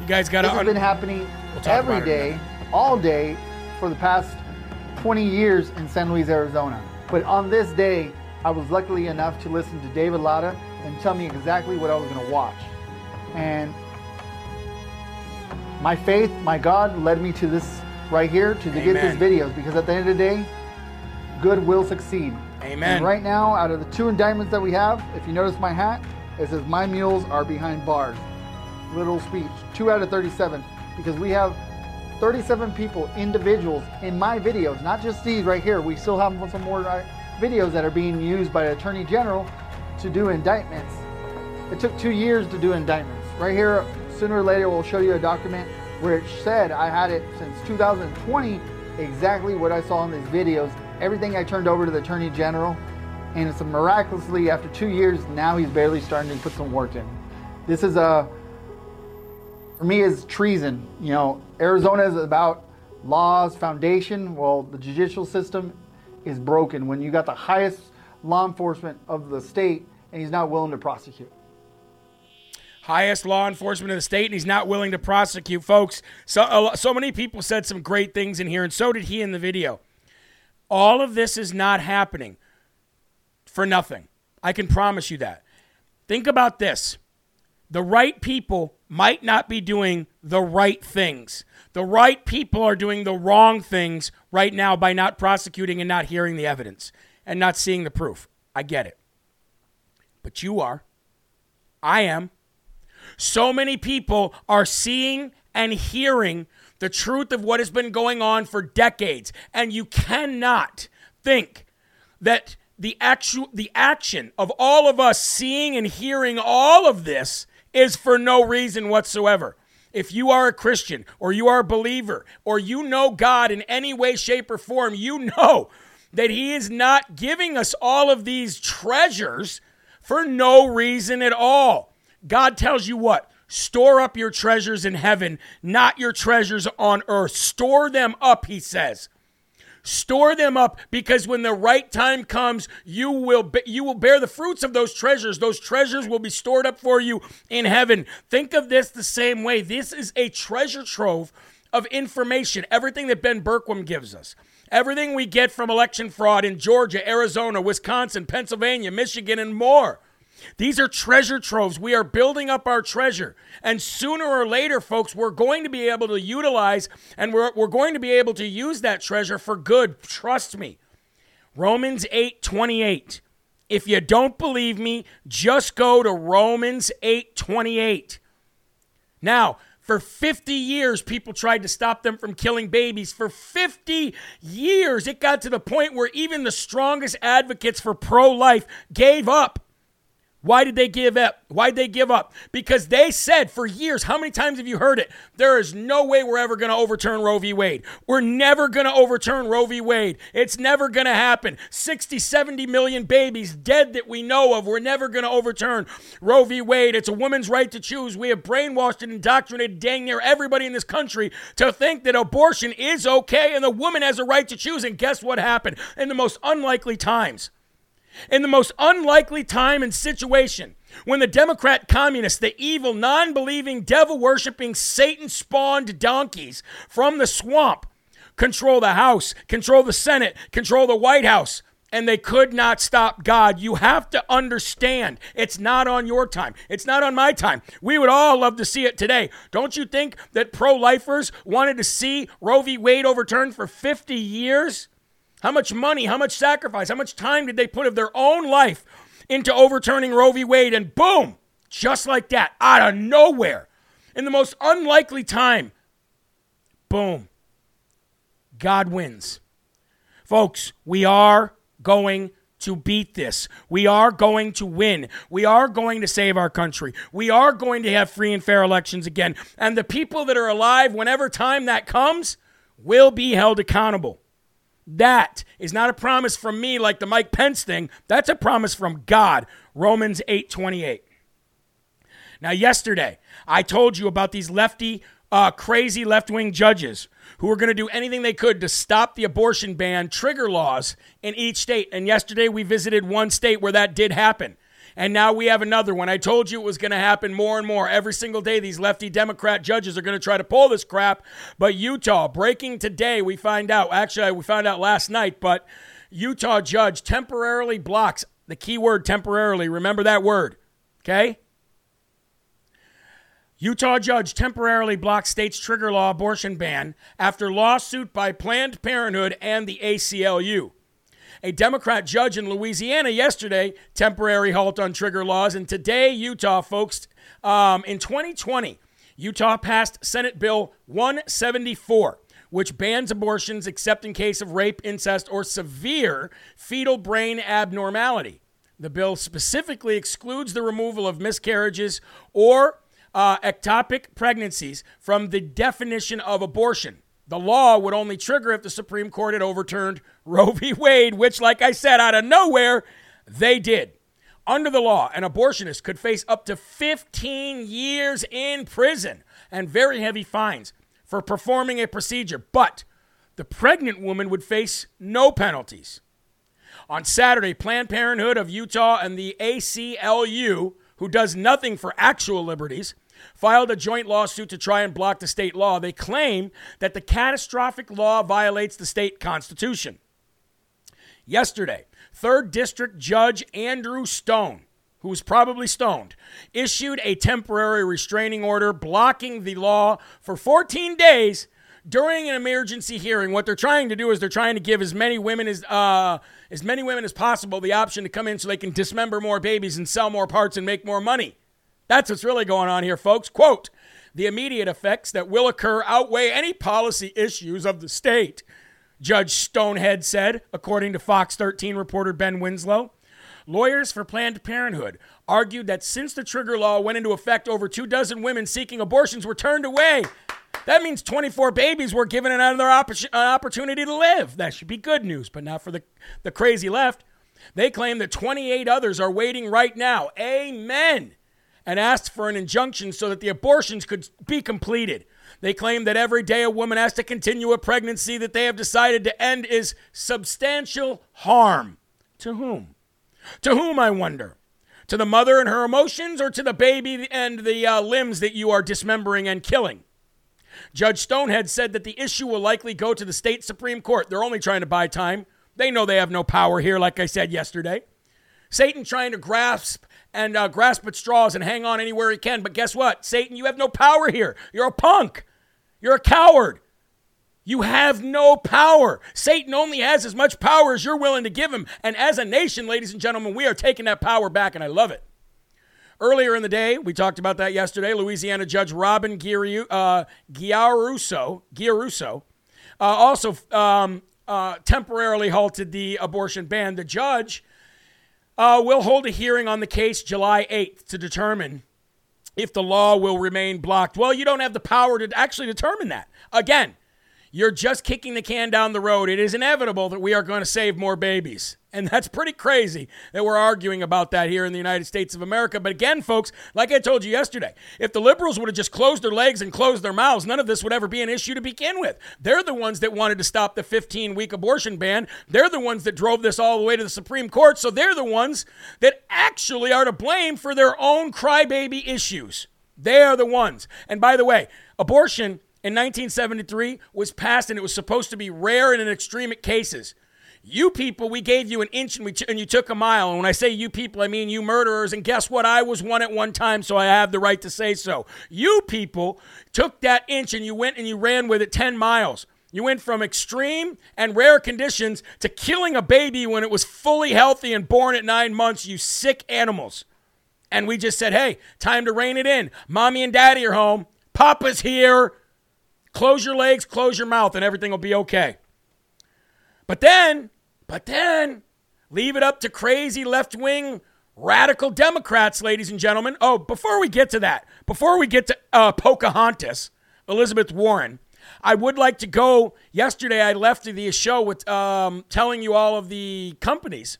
You guys got to. Has un- been happening We'll every about it in a day, all day, for the past 20 years in San Luis, Arizona. But on this day, I was luckily enough to listen to David Latta and tell me exactly what I was going to watch. And my faith, my God, led me to this right here to, to get these videos because at the end of the day, good will succeed. Amen. And right now, out of the two indictments that we have, if you notice my hat, it says my mules are behind bars. Little speech. Two out of 37. Because we have 37 people, individuals, in my videos, not just these right here. We still have some more videos that are being used by the Attorney General to do indictments. It took two years to do indictments. Right here, sooner or later, we'll show you a document where it said I had it since 2020, exactly what I saw in these videos. Everything I turned over to the Attorney General, and it's miraculously after two years, now he's barely starting to put some work in. This is a, for me, is treason. You know, Arizona is about laws, foundation. Well, the judicial system is broken when you got the highest law enforcement of the state and he's not willing to prosecute. highest law enforcement in the state, and he's not willing to prosecute folks. So, so many people said some great things in here, and so did he in the video. All of this is not happening for nothing. I can promise you that. Think about this the right people might not be doing the right things. The right people are doing the wrong things right now by not prosecuting and not hearing the evidence and not seeing the proof. I get it. But you are. I am. So many people are seeing and hearing the truth of what has been going on for decades, and you cannot think that the actual the action of all of us seeing and hearing all of this is for no reason whatsoever. If you are a Christian or you are a believer or you know God in any way, shape, or form, you know that He is not giving us all of these treasures for no reason at all. God tells you what? Store up your treasures in heaven, not your treasures on earth. Store them up, he says. Store them up because when the right time comes, you will be, you will bear the fruits of those treasures. Those treasures will be stored up for you in heaven. Think of this the same way. This is a treasure trove of information. Everything that Ben Bergquam gives us. Everything we get from election fraud in Georgia, Arizona, Wisconsin, Pennsylvania, Michigan, and more. These are treasure troves. We are building up our treasure. And sooner or later, folks, we're going to be able to utilize and we're, we're going to be able to use that treasure for good. Trust me. Romans 8 28. If you don't believe me, just go to Romans 8 28. Now, For 50 years, people tried to stop them from killing babies. For 50 years, it got to the point where even the strongest advocates for pro life gave up. Why did they give up? Why did they give up? Because they said for years, how many times have you heard it? There is no way we're ever going to overturn Roe v. Wade. We're never going to overturn Roe v. Wade. It's never going to happen. 60, 70 million babies dead that we know of. We're never going to overturn Roe v. Wade. It's a woman's right to choose. We have brainwashed and indoctrinated dang near everybody in this country to think that abortion is okay and the woman has a right to choose. And guess what happened? In the most unlikely times in the most unlikely time and situation when the Democrat communists, the evil, non believing, devil worshiping, Satan spawned donkeys from the swamp, control the House, control the Senate, control the White House, and they could not stop God. You have to understand it's not on your time. It's not on my time. We would all love to see it today. Don't you think that pro lifers wanted to see Roe v. Wade overturned for 50 years? How much money, how much sacrifice, how much time did they put of their own life into overturning Roe v. Wade? And boom, just like that, out of nowhere, in the most unlikely time, boom, God wins. Folks, we are going to beat this. We are going to win. We are going to save our country. We are going to have free and fair elections again. And the people that are alive, whenever time that comes, will be held accountable. That is not a promise from me like the Mike Pence thing. That's a promise from God. Romans 8:28. Now yesterday, I told you about these lefty uh, crazy left-wing judges who were going to do anything they could to stop the abortion ban trigger laws in each state. And yesterday we visited one state where that did happen. And now we have another one. I told you it was going to happen more and more. Every single day, these lefty Democrat judges are going to try to pull this crap. But Utah, breaking today, we find out. Actually, we found out last night, but Utah judge temporarily blocks the key word temporarily. Remember that word, okay? Utah judge temporarily blocks state's trigger law abortion ban after lawsuit by Planned Parenthood and the ACLU. A Democrat judge in Louisiana yesterday, temporary halt on trigger laws. And today, Utah, folks, um, in 2020, Utah passed Senate Bill 174 which bans abortions except in case of rape, incest, or severe fetal brain abnormality. The bill specifically excludes the removal of miscarriages or uh, ectopic pregnancies from the definition of abortion. The law would only trigger if the Supreme Court had overturned Roe v. Wade, which, like I said, out of nowhere, they did. Under the law, an abortionist could face up to 15 years in prison and very heavy fines for performing a procedure, but the pregnant woman would face no penalties. On Saturday, Planned Parenthood of Utah and the ACLU, who does nothing for actual liberties, filed a joint lawsuit to try and block the state law. They claim that the catastrophic law violates the state constitution. Yesterday, 3rd District Judge Andrew Stone, who was probably stoned, issued a temporary restraining order blocking the law for 14 days during an emergency hearing. What they're trying to do is they're trying to give as many women as uh, as many women as possible the option to come in so they can dismember more babies and sell more parts and make more money. That's what's really going on here, folks. Quote The immediate effects that will occur outweigh any policy issues of the state, Judge Stonehead said, according to Fox 13 reporter Ben Winslow. Lawyers for Planned Parenthood argued that since the trigger law went into effect, over two dozen women seeking abortions were turned away. That means 24 babies were given another opportunity to live. That should be good news, but not for the, the crazy left. They claim that 28 others are waiting right now. Amen and asked for an injunction so that the abortions could be completed. They claim that every day a woman has to continue a pregnancy that they have decided to end is substantial harm. To whom? To whom, I wonder? To the mother and her emotions, or to the baby and the uh, limbs that you are dismembering and killing? Judge Stonehead said that the issue will likely go to the state Supreme Court. They're only trying to buy time. They know they have no power here, like I said yesterday. Satan trying to grasp and uh, grasp at straws and hang on anywhere he can. But guess what? Satan, you have no power here. You're a punk. You're a coward. You have no power. Satan only has as much power as you're willing to give him. And as a nation, ladies and gentlemen, we are taking that power back, and I love it. Earlier in the day, we talked about that yesterday. Louisiana Judge Robin Giaru, uh, Giarrusso, Giarrusso uh, also um, uh, temporarily halted the abortion ban. The judge uh, we'll hold a hearing on the case July 8th to determine if the law will remain blocked. Well, you don't have the power to actually determine that. Again, you're just kicking the can down the road. It is inevitable that we are going to save more babies. And that's pretty crazy that we're arguing about that here in the United States of America. But again, folks, like I told you yesterday, if the liberals would have just closed their legs and closed their mouths, none of this would ever be an issue to begin with. They're the ones that wanted to stop the 15 week abortion ban. They're the ones that drove this all the way to the Supreme Court. So they're the ones that actually are to blame for their own crybaby issues. They are the ones. And by the way, abortion in 1973 was passed and it was supposed to be rare and in extreme cases. You people, we gave you an inch and, we t- and you took a mile. And when I say you people, I mean you murderers. And guess what? I was one at one time, so I have the right to say so. You people took that inch and you went and you ran with it 10 miles. You went from extreme and rare conditions to killing a baby when it was fully healthy and born at nine months, you sick animals. And we just said, hey, time to rein it in. Mommy and daddy are home. Papa's here. Close your legs, close your mouth, and everything will be okay. But then, but then, leave it up to crazy left wing radical Democrats, ladies and gentlemen. Oh, before we get to that, before we get to uh, Pocahontas, Elizabeth Warren, I would like to go. Yesterday, I left the show with um, telling you all of the companies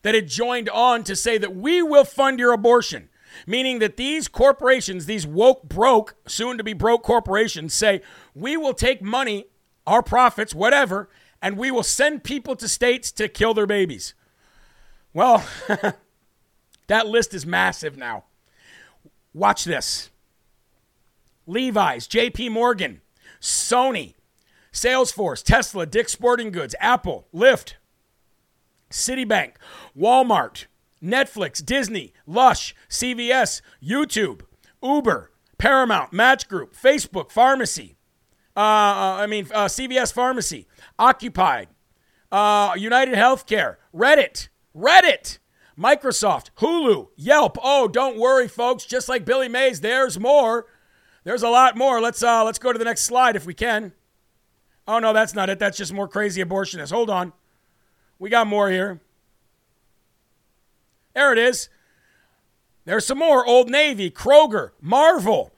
that had joined on to say that we will fund your abortion. Meaning that these corporations, these woke, broke, soon to be broke corporations, say, we will take money, our profits, whatever, and we will send people to states to kill their babies. Well, that list is massive now. Watch this Levi's, JP Morgan, Sony, Salesforce, Tesla, Dick's Sporting Goods, Apple, Lyft, Citibank, Walmart, Netflix, Disney, Lush, CVS, YouTube, Uber, Paramount, Match Group, Facebook, Pharmacy, uh I mean, uh, CVS Pharmacy, Occupied, uh, United Healthcare, Reddit, Reddit, Microsoft, Hulu, Yelp. Oh, don't worry, folks. Just like Billy Mays, there's more. There's a lot more. Let's uh, let's go to the next slide if we can. Oh no, that's not it. That's just more crazy abortionists. Hold on. We got more here. There it is. There's some more Old Navy, Kroger, Marvel,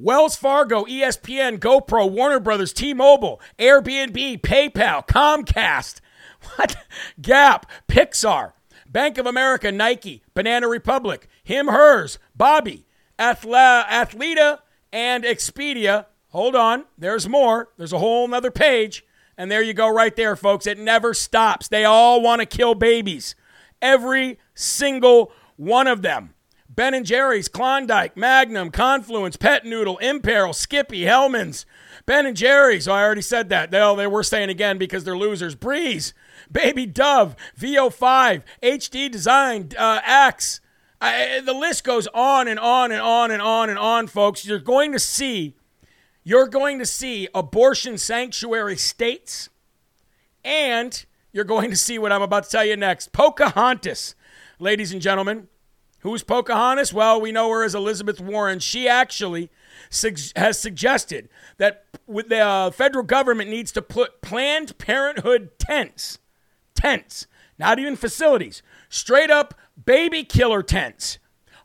Wells Fargo, ESPN, GoPro, Warner Brothers, T Mobile, Airbnb, PayPal, Comcast, what? Gap, Pixar, Bank of America, Nike, Banana Republic, Him, Hers, Bobby, Athle- Athleta, and Expedia. Hold on, there's more. There's a whole nother page. And there you go, right there, folks. It never stops. They all want to kill babies. Every single one of them. Ben and Jerry's, Klondike, Magnum, Confluence, Pot Noodle, Imperil, Skippy, Hellmann's. Ben and Jerry's, oh, I already said that. They, they were saying again because they're losers. Breeze, Baby Dove, VO5, HD Design, uh, Axe. I, the list goes on and on and on and on and on, folks. You're going to see you're going to see abortion sanctuary states, and you're going to see what I'm about to tell you next. Pocahontas, ladies and gentlemen. Who's Pocahontas? Well, we know her as Elizabeth Warren. She actually has suggested that the uh, federal government needs to put Planned Parenthood tents, tents, not even facilities, straight up baby killer tents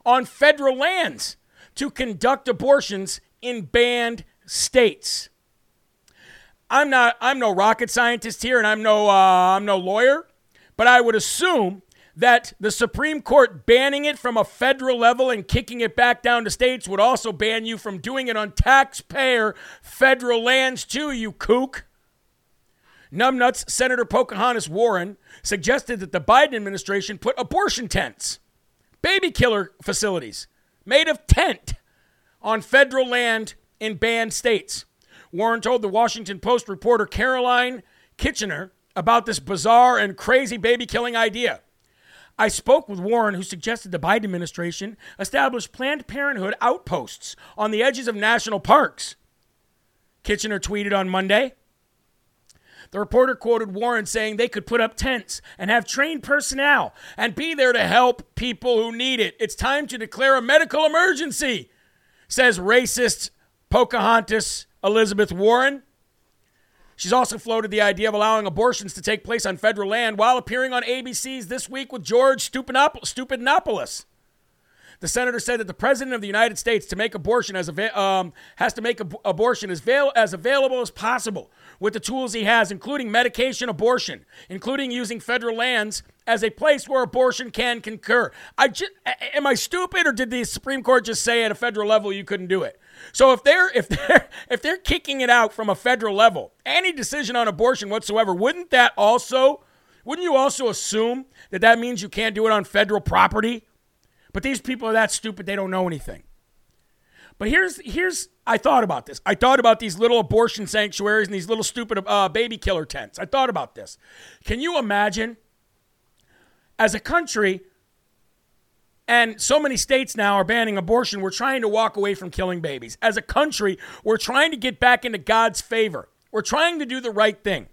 on federal lands to conduct abortions in banned states. I'm not I'm no rocket scientist here and I'm no uh, I'm no lawyer, but I would assume that the Supreme Court banning it from a federal level and kicking it back down to states would also ban you from doing it on taxpayer federal lands too, you kook. Numbnuts Senator Pocahontas Warren suggested that the Biden administration put abortion tents, baby killer facilities made of tent on federal land in banned states. Warren told the Washington Post reporter Caroline Kitchener about this bizarre and crazy baby killing idea. I spoke with Warren, who suggested the Biden administration establish Planned Parenthood outposts on the edges of national parks. Kitchener tweeted on Monday The reporter quoted Warren saying they could put up tents and have trained personnel and be there to help people who need it. It's time to declare a medical emergency, says racist Pocahontas Elizabeth Warren. She's also floated the idea of allowing abortions to take place on federal land while appearing on ABC's This Week with George Stupidopoulos. The senator said that the president of the United States to make abortion as um, has to make ab- abortion as, as available as possible with the tools he has, including medication abortion, including using federal lands as a place where abortion can concur. I am I stupid, or did the Supreme Court just say at a federal level you couldn't do it? So if they're if they're if they're kicking it out from a federal level, any decision on abortion whatsoever, wouldn't that also wouldn't you also assume that that means you can't do it on federal property? But these people are that stupid, they don't know anything. But here's here's I thought about this. I thought about these little abortion sanctuaries and these little stupid uh, baby killer tents. I thought about this. Can you imagine as a country and so many states now are banning abortion. We're trying to walk away from killing babies. As a country, we're trying to get back into God's favor. We're trying to do the right thing.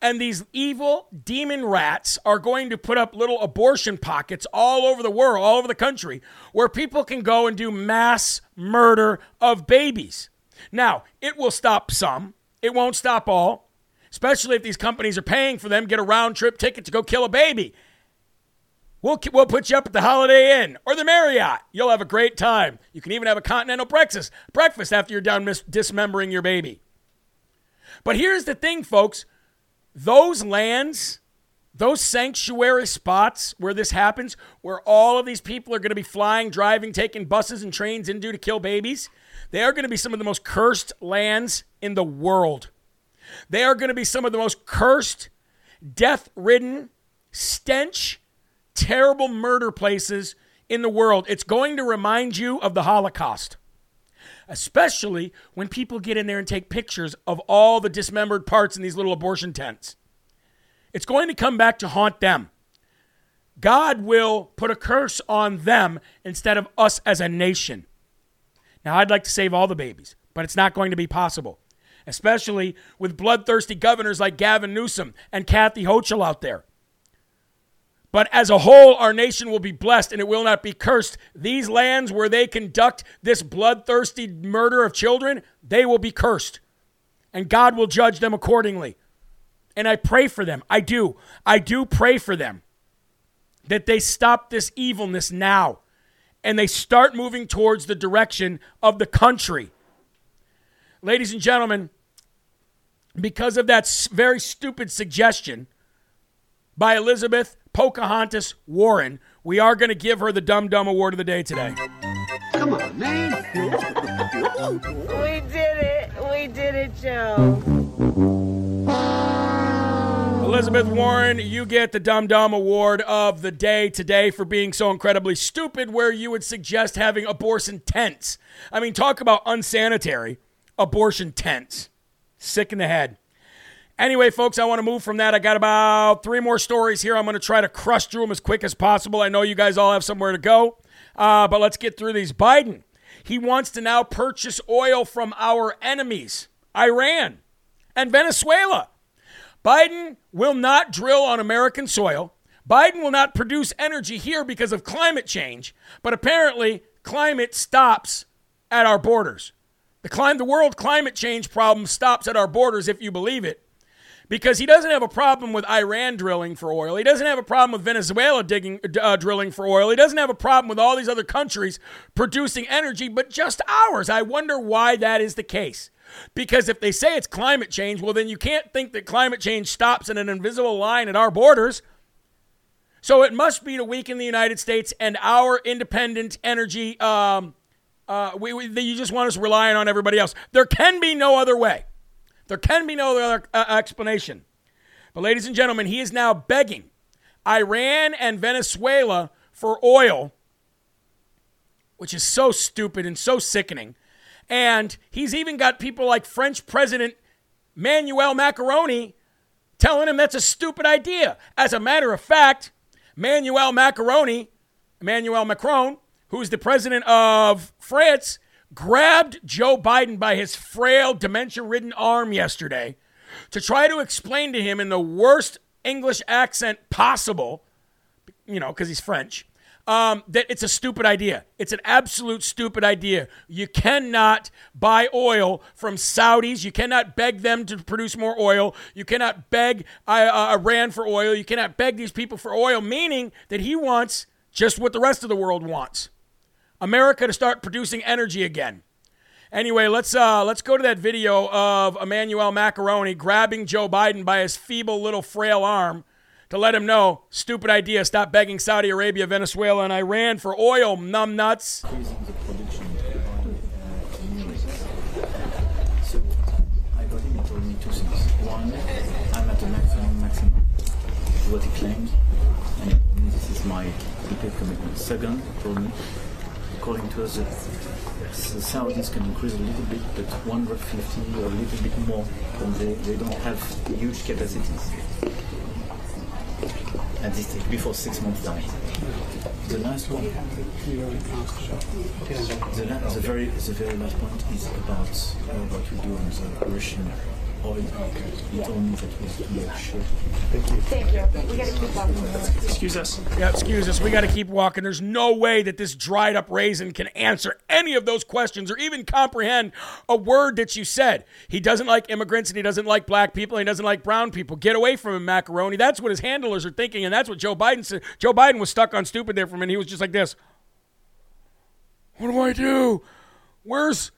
And these evil demon rats are going to put up little abortion pockets all over the world, all over the country, where people can go and do mass murder of babies. Now, it will stop some, it won't stop all, especially if these companies are paying for them get a round trip ticket to go kill a baby. We'll, we'll put you up at the Holiday Inn or the Marriott. You'll have a great time. You can even have a continental breakfast, breakfast after you're done mis- dismembering your baby. But here's the thing, folks those lands, those sanctuary spots where this happens, where all of these people are going to be flying, driving, taking buses and trains into to kill babies, they are going to be some of the most cursed lands in the world. They are going to be some of the most cursed, death ridden, stench, terrible murder places in the world. It's going to remind you of the Holocaust especially when people get in there and take pictures of all the dismembered parts in these little abortion tents. It's going to come back to haunt them. God will put a curse on them instead of us as a nation. Now, I'd like to save all the babies, but it's not going to be possible, especially with bloodthirsty governors like Gavin Newsom and Kathy Hochul out there. But as a whole, our nation will be blessed and it will not be cursed. These lands where they conduct this bloodthirsty murder of children, they will be cursed. And God will judge them accordingly. And I pray for them. I do. I do pray for them that they stop this evilness now and they start moving towards the direction of the country. Ladies and gentlemen, because of that very stupid suggestion by Elizabeth Pocahontas Warren, we are going to give her the Dumb Dumb Award of the day today. Come on, man. we did it. We did it, Joe. Elizabeth Warren, you get the Dumb Dumb Award of the day today for being so incredibly stupid, where you would suggest having abortion tents. I mean, talk about unsanitary abortion tents. Sick in the head. Anyway, folks, I want to move from that. I got about three more stories here. I'm going to try to crush through them as quick as possible. I know you guys all have somewhere to go, uh, but let's get through these. Biden, he wants to now purchase oil from our enemies, Iran and Venezuela. Biden will not drill on American soil. Biden will not produce energy here because of climate change, but apparently, climate stops at our borders. The, clim- the world climate change problem stops at our borders, if you believe it because he doesn't have a problem with Iran drilling for oil. He doesn't have a problem with Venezuela digging, uh, drilling for oil. He doesn't have a problem with all these other countries producing energy, but just ours. I wonder why that is the case. Because if they say it's climate change, well, then you can't think that climate change stops in an invisible line at our borders. So it must be to weaken the United States and our independent energy. Um, uh, we, we, you just want us relying on everybody else. There can be no other way. There can be no other uh, explanation. But, ladies and gentlemen, he is now begging Iran and Venezuela for oil, which is so stupid and so sickening. And he's even got people like French President Manuel Macaroni telling him that's a stupid idea. As a matter of fact, Manuel Macaroni, Emmanuel Macron, who's the president of France, grabbed Joe Biden by his frail, dementia ridden arm yesterday to try to explain to him in the worst English accent possible, you know, because he's French, um, that it's a stupid idea. It's an absolute stupid idea. You cannot buy oil from Saudis. You cannot beg them to produce more oil. You cannot beg uh, uh, Iran for oil. You cannot beg these people for oil, meaning that he wants just what the rest of the world wants America to start producing energy again. Anyway, let's uh, let's go to that video of Emmanuel Macaroni grabbing Joe Biden by his feeble little frail arm to let him know, stupid idea, stop begging Saudi Arabia, Venezuela, and Iran for oil, maximum, maximum, what he claimed, and this is my commitment. Second, told me, according to us, the, the Saudis can increase a little bit, but 150 or a little bit more, and they, they don't have huge capacities at this stage, before six months time. The last one, the, la- the very the very last point is about uh, what we do on the Russian Thank you. Thank you. Excuse us. Yeah, excuse us. We got to keep walking. There's no way that this dried up raisin can answer any of those questions or even comprehend a word that you said. He doesn't like immigrants and he doesn't like black people and he doesn't like brown people. Get away from him, macaroni. That's what his handlers are thinking, and that's what Joe Biden said. Joe Biden was stuck on stupid there for a minute. He was just like this. What do I do? Where's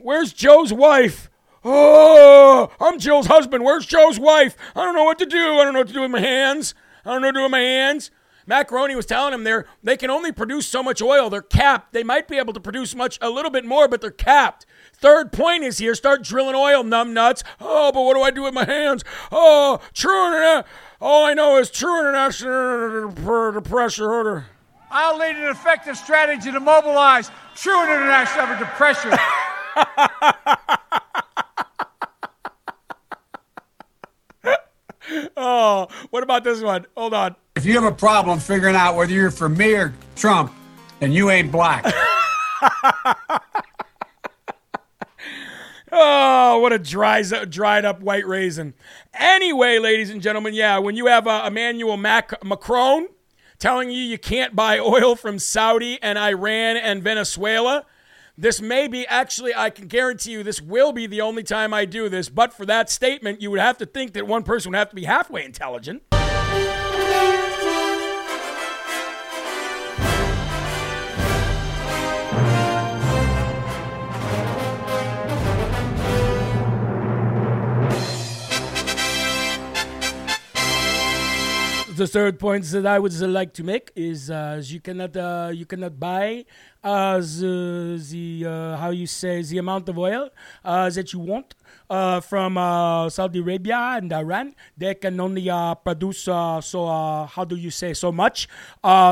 Where's Joe's wife? Oh, I'm Jill's husband. Where's Joe's wife? I don't know what to do. I don't know what to do with my hands. I don't know what to do with my hands. Macaroni was telling him they're they can only produce so much oil. They're capped. They might be able to produce much a little bit more, but they're capped. Third point is here: start drilling oil, numb nuts. Oh, but what do I do with my hands? Oh, true internet. All I know is true international pressure order. I'll lead an effective strategy to mobilize true international effort to pressure. Oh, what about this one? Hold on. If you have a problem figuring out whether you're for me or Trump, then you ain't black. Oh, what a dry, dried up white raisin. Anyway, ladies and gentlemen, yeah, when you have uh, Emmanuel Mac- Macron telling you you can't buy oil from Saudi and Iran and Venezuela, this may be actually, I can guarantee you, this will be the only time I do this. But for that statement, you would have to think that one person would have to be halfway intelligent. The third point that I would like to make is uh, you cannot uh, you cannot buy uh, the, the uh, how you say the amount of oil uh, that you want uh, from Saudi Arabia and Iran. They can only produce so how do you say so much.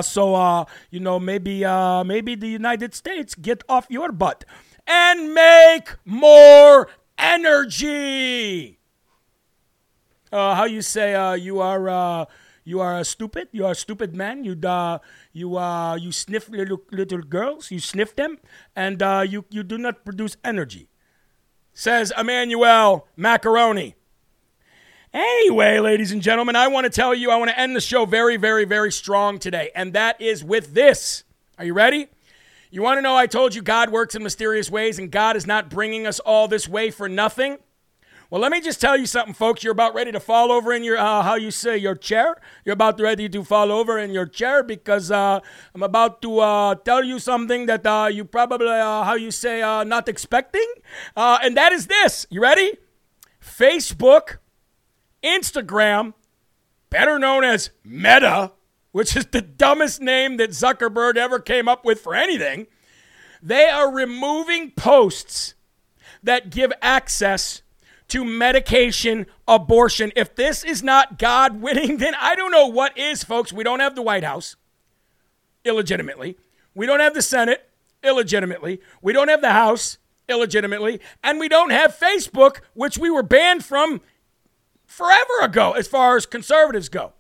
so you know maybe maybe the United States get off your butt and make more energy. how you say you are you are a stupid. You are a stupid man. You uh, you uh, you sniff little little girls. You sniff them, and uh, you you do not produce energy. Says Emmanuel Macaroni. Anyway, ladies and gentlemen, I want to tell you, I want to end the show very, very, very strong today, and that is with this. Are you ready? You want to know I told you God works in mysterious ways, and God is not bringing us all this way for nothing? Well, let me just tell you something, folks. You're about ready to fall over in your, uh, how you say, your chair. You're about ready to fall over in your chair because uh, I'm about to uh, tell you something that uh, you probably, uh, how you say, uh, not expecting. and that is this. You ready? Facebook, Instagram, better known as Meta, which is the dumbest name that Zuckerberg ever came up with for anything. They are removing posts that give access to medication abortion. If this is not God winning, then I don't know what is, folks. We don't have the White House illegitimately. We don't have the Senate illegitimately. We don't have the House illegitimately. And we don't have Facebook, which we were banned from forever ago as far as conservatives go.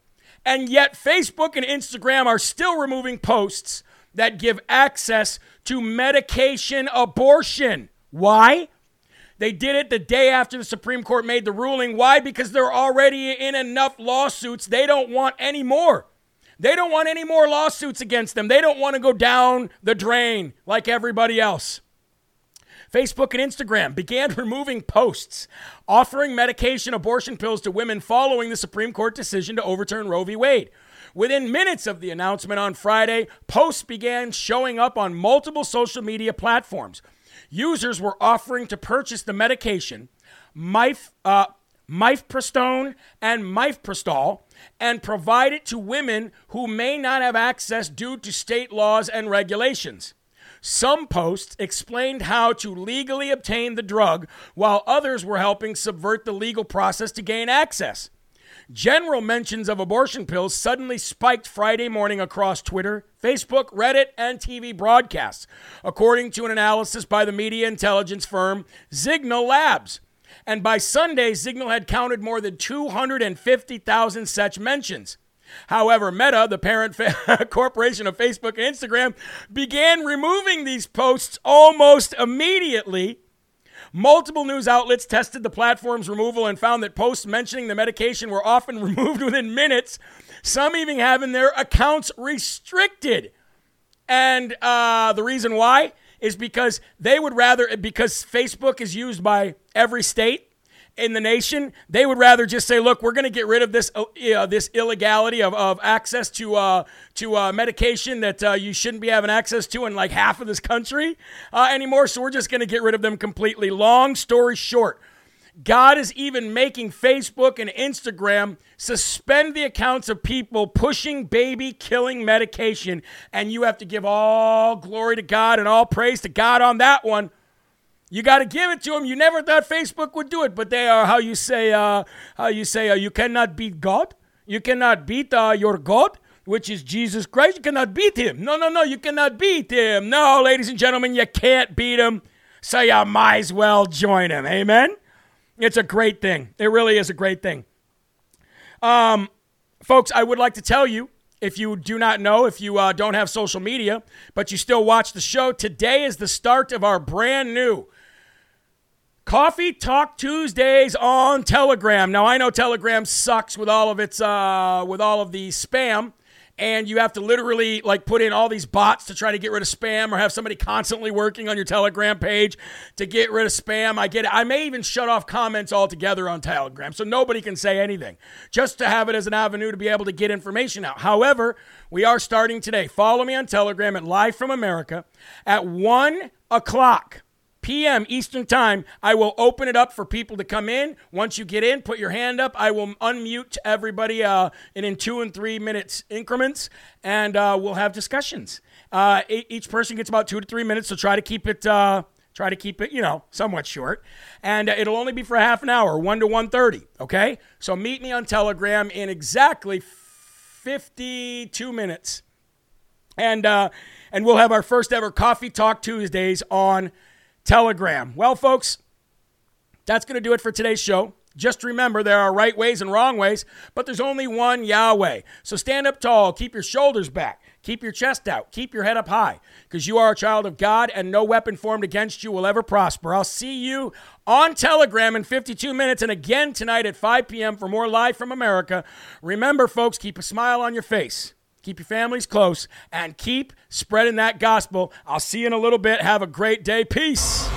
And yet, Facebook and Instagram are still removing posts that give access to medication abortion. Why? They did it the day after the Supreme Court made the ruling. Why? Because they're already in enough lawsuits. They don't want any more. They don't want any more lawsuits against them. They don't want to go down the drain like everybody else. Facebook and Instagram began removing posts offering medication abortion pills to women following the Supreme Court decision to overturn Roe v. Wade. Within minutes of the announcement on Friday, posts began showing up on multiple social media platforms. Users were offering to purchase the medication, Mif, uh, mifepristone and mifepristol, and provide it to women who may not have access due to state laws and regulations. Some posts explained how to legally obtain the drug, while others were helping subvert the legal process to gain access. General mentions of abortion pills suddenly spiked Friday morning across Twitter, Facebook, Reddit, and TV broadcasts, according to an analysis by the media intelligence firm Zignal Labs. And by Sunday, Zignal had counted more than 250,000 such mentions. However, Meta, the parent fa- corporation of Facebook and Instagram, began removing these posts almost immediately. Multiple news outlets tested the platform's removal and found that posts mentioning the medication were often removed within minutes, some even having their accounts restricted. And uh, the reason why is because they would rather, because Facebook is used by every state in the nation, they would rather just say, "Look, we're going to get rid of this uh, this illegality of, of access to uh, to uh, medication that uh, you shouldn't be having access to in like half of this country uh, anymore." So we're just going to get rid of them completely. Long story short, God is even making Facebook and Instagram suspend the accounts of people pushing baby killing medication, and you have to give all glory to God and all praise to God on that one. You got to give it to them. You never thought Facebook would do it, but they are how you say uh, how you say uh, you cannot beat God. You cannot beat uh, your God, which is Jesus Christ. You cannot beat him. No, no, no. You cannot beat him. No, ladies and gentlemen, you can't beat him. So you might as well join him. Amen. It's a great thing. It really is a great thing. Um, folks, I would like to tell you if you do not know, if you uh, don't have social media, but you still watch the show, today is the start of our brand new Coffee Talk Tuesdays on Telegram. Now I know Telegram sucks with all of its uh, with all of the spam, and you have to literally like put in all these bots to try to get rid of spam, or have somebody constantly working on your Telegram page to get rid of spam. I get it. I may even shut off comments altogether on Telegram, so nobody can say anything, just to have it as an avenue to be able to get information out. However, we are starting today. Follow me on Telegram at Live from America at one o'clock p.m. Eastern Time, I will open it up for people to come in. Once you get in, put your hand up. I will unmute everybody uh, and in two and three minutes increments, and uh, we'll have discussions. Uh, each person gets about two to three minutes, so try to keep it. Uh, try to keep it, you know, somewhat short, and uh, it'll only be for half an hour, one to one thirty. Okay, so meet me on Telegram in exactly fifty-two minutes, and uh, and we'll have our first ever Coffee Talk Tuesdays on Telegram. Well, folks, that's going to do it for today's show. Just remember there are right ways and wrong ways, but there's only one Yahweh. So stand up tall, keep your shoulders back, keep your chest out, keep your head up high, because you are a child of God and no weapon formed against you will ever prosper. I'll see you on Telegram in 52 minutes and again tonight at 5 p.m. for more Live from America. Remember, folks, keep a smile on your face. Keep your families close and keep spreading that gospel. I'll see you in a little bit. Have a great day. Peace.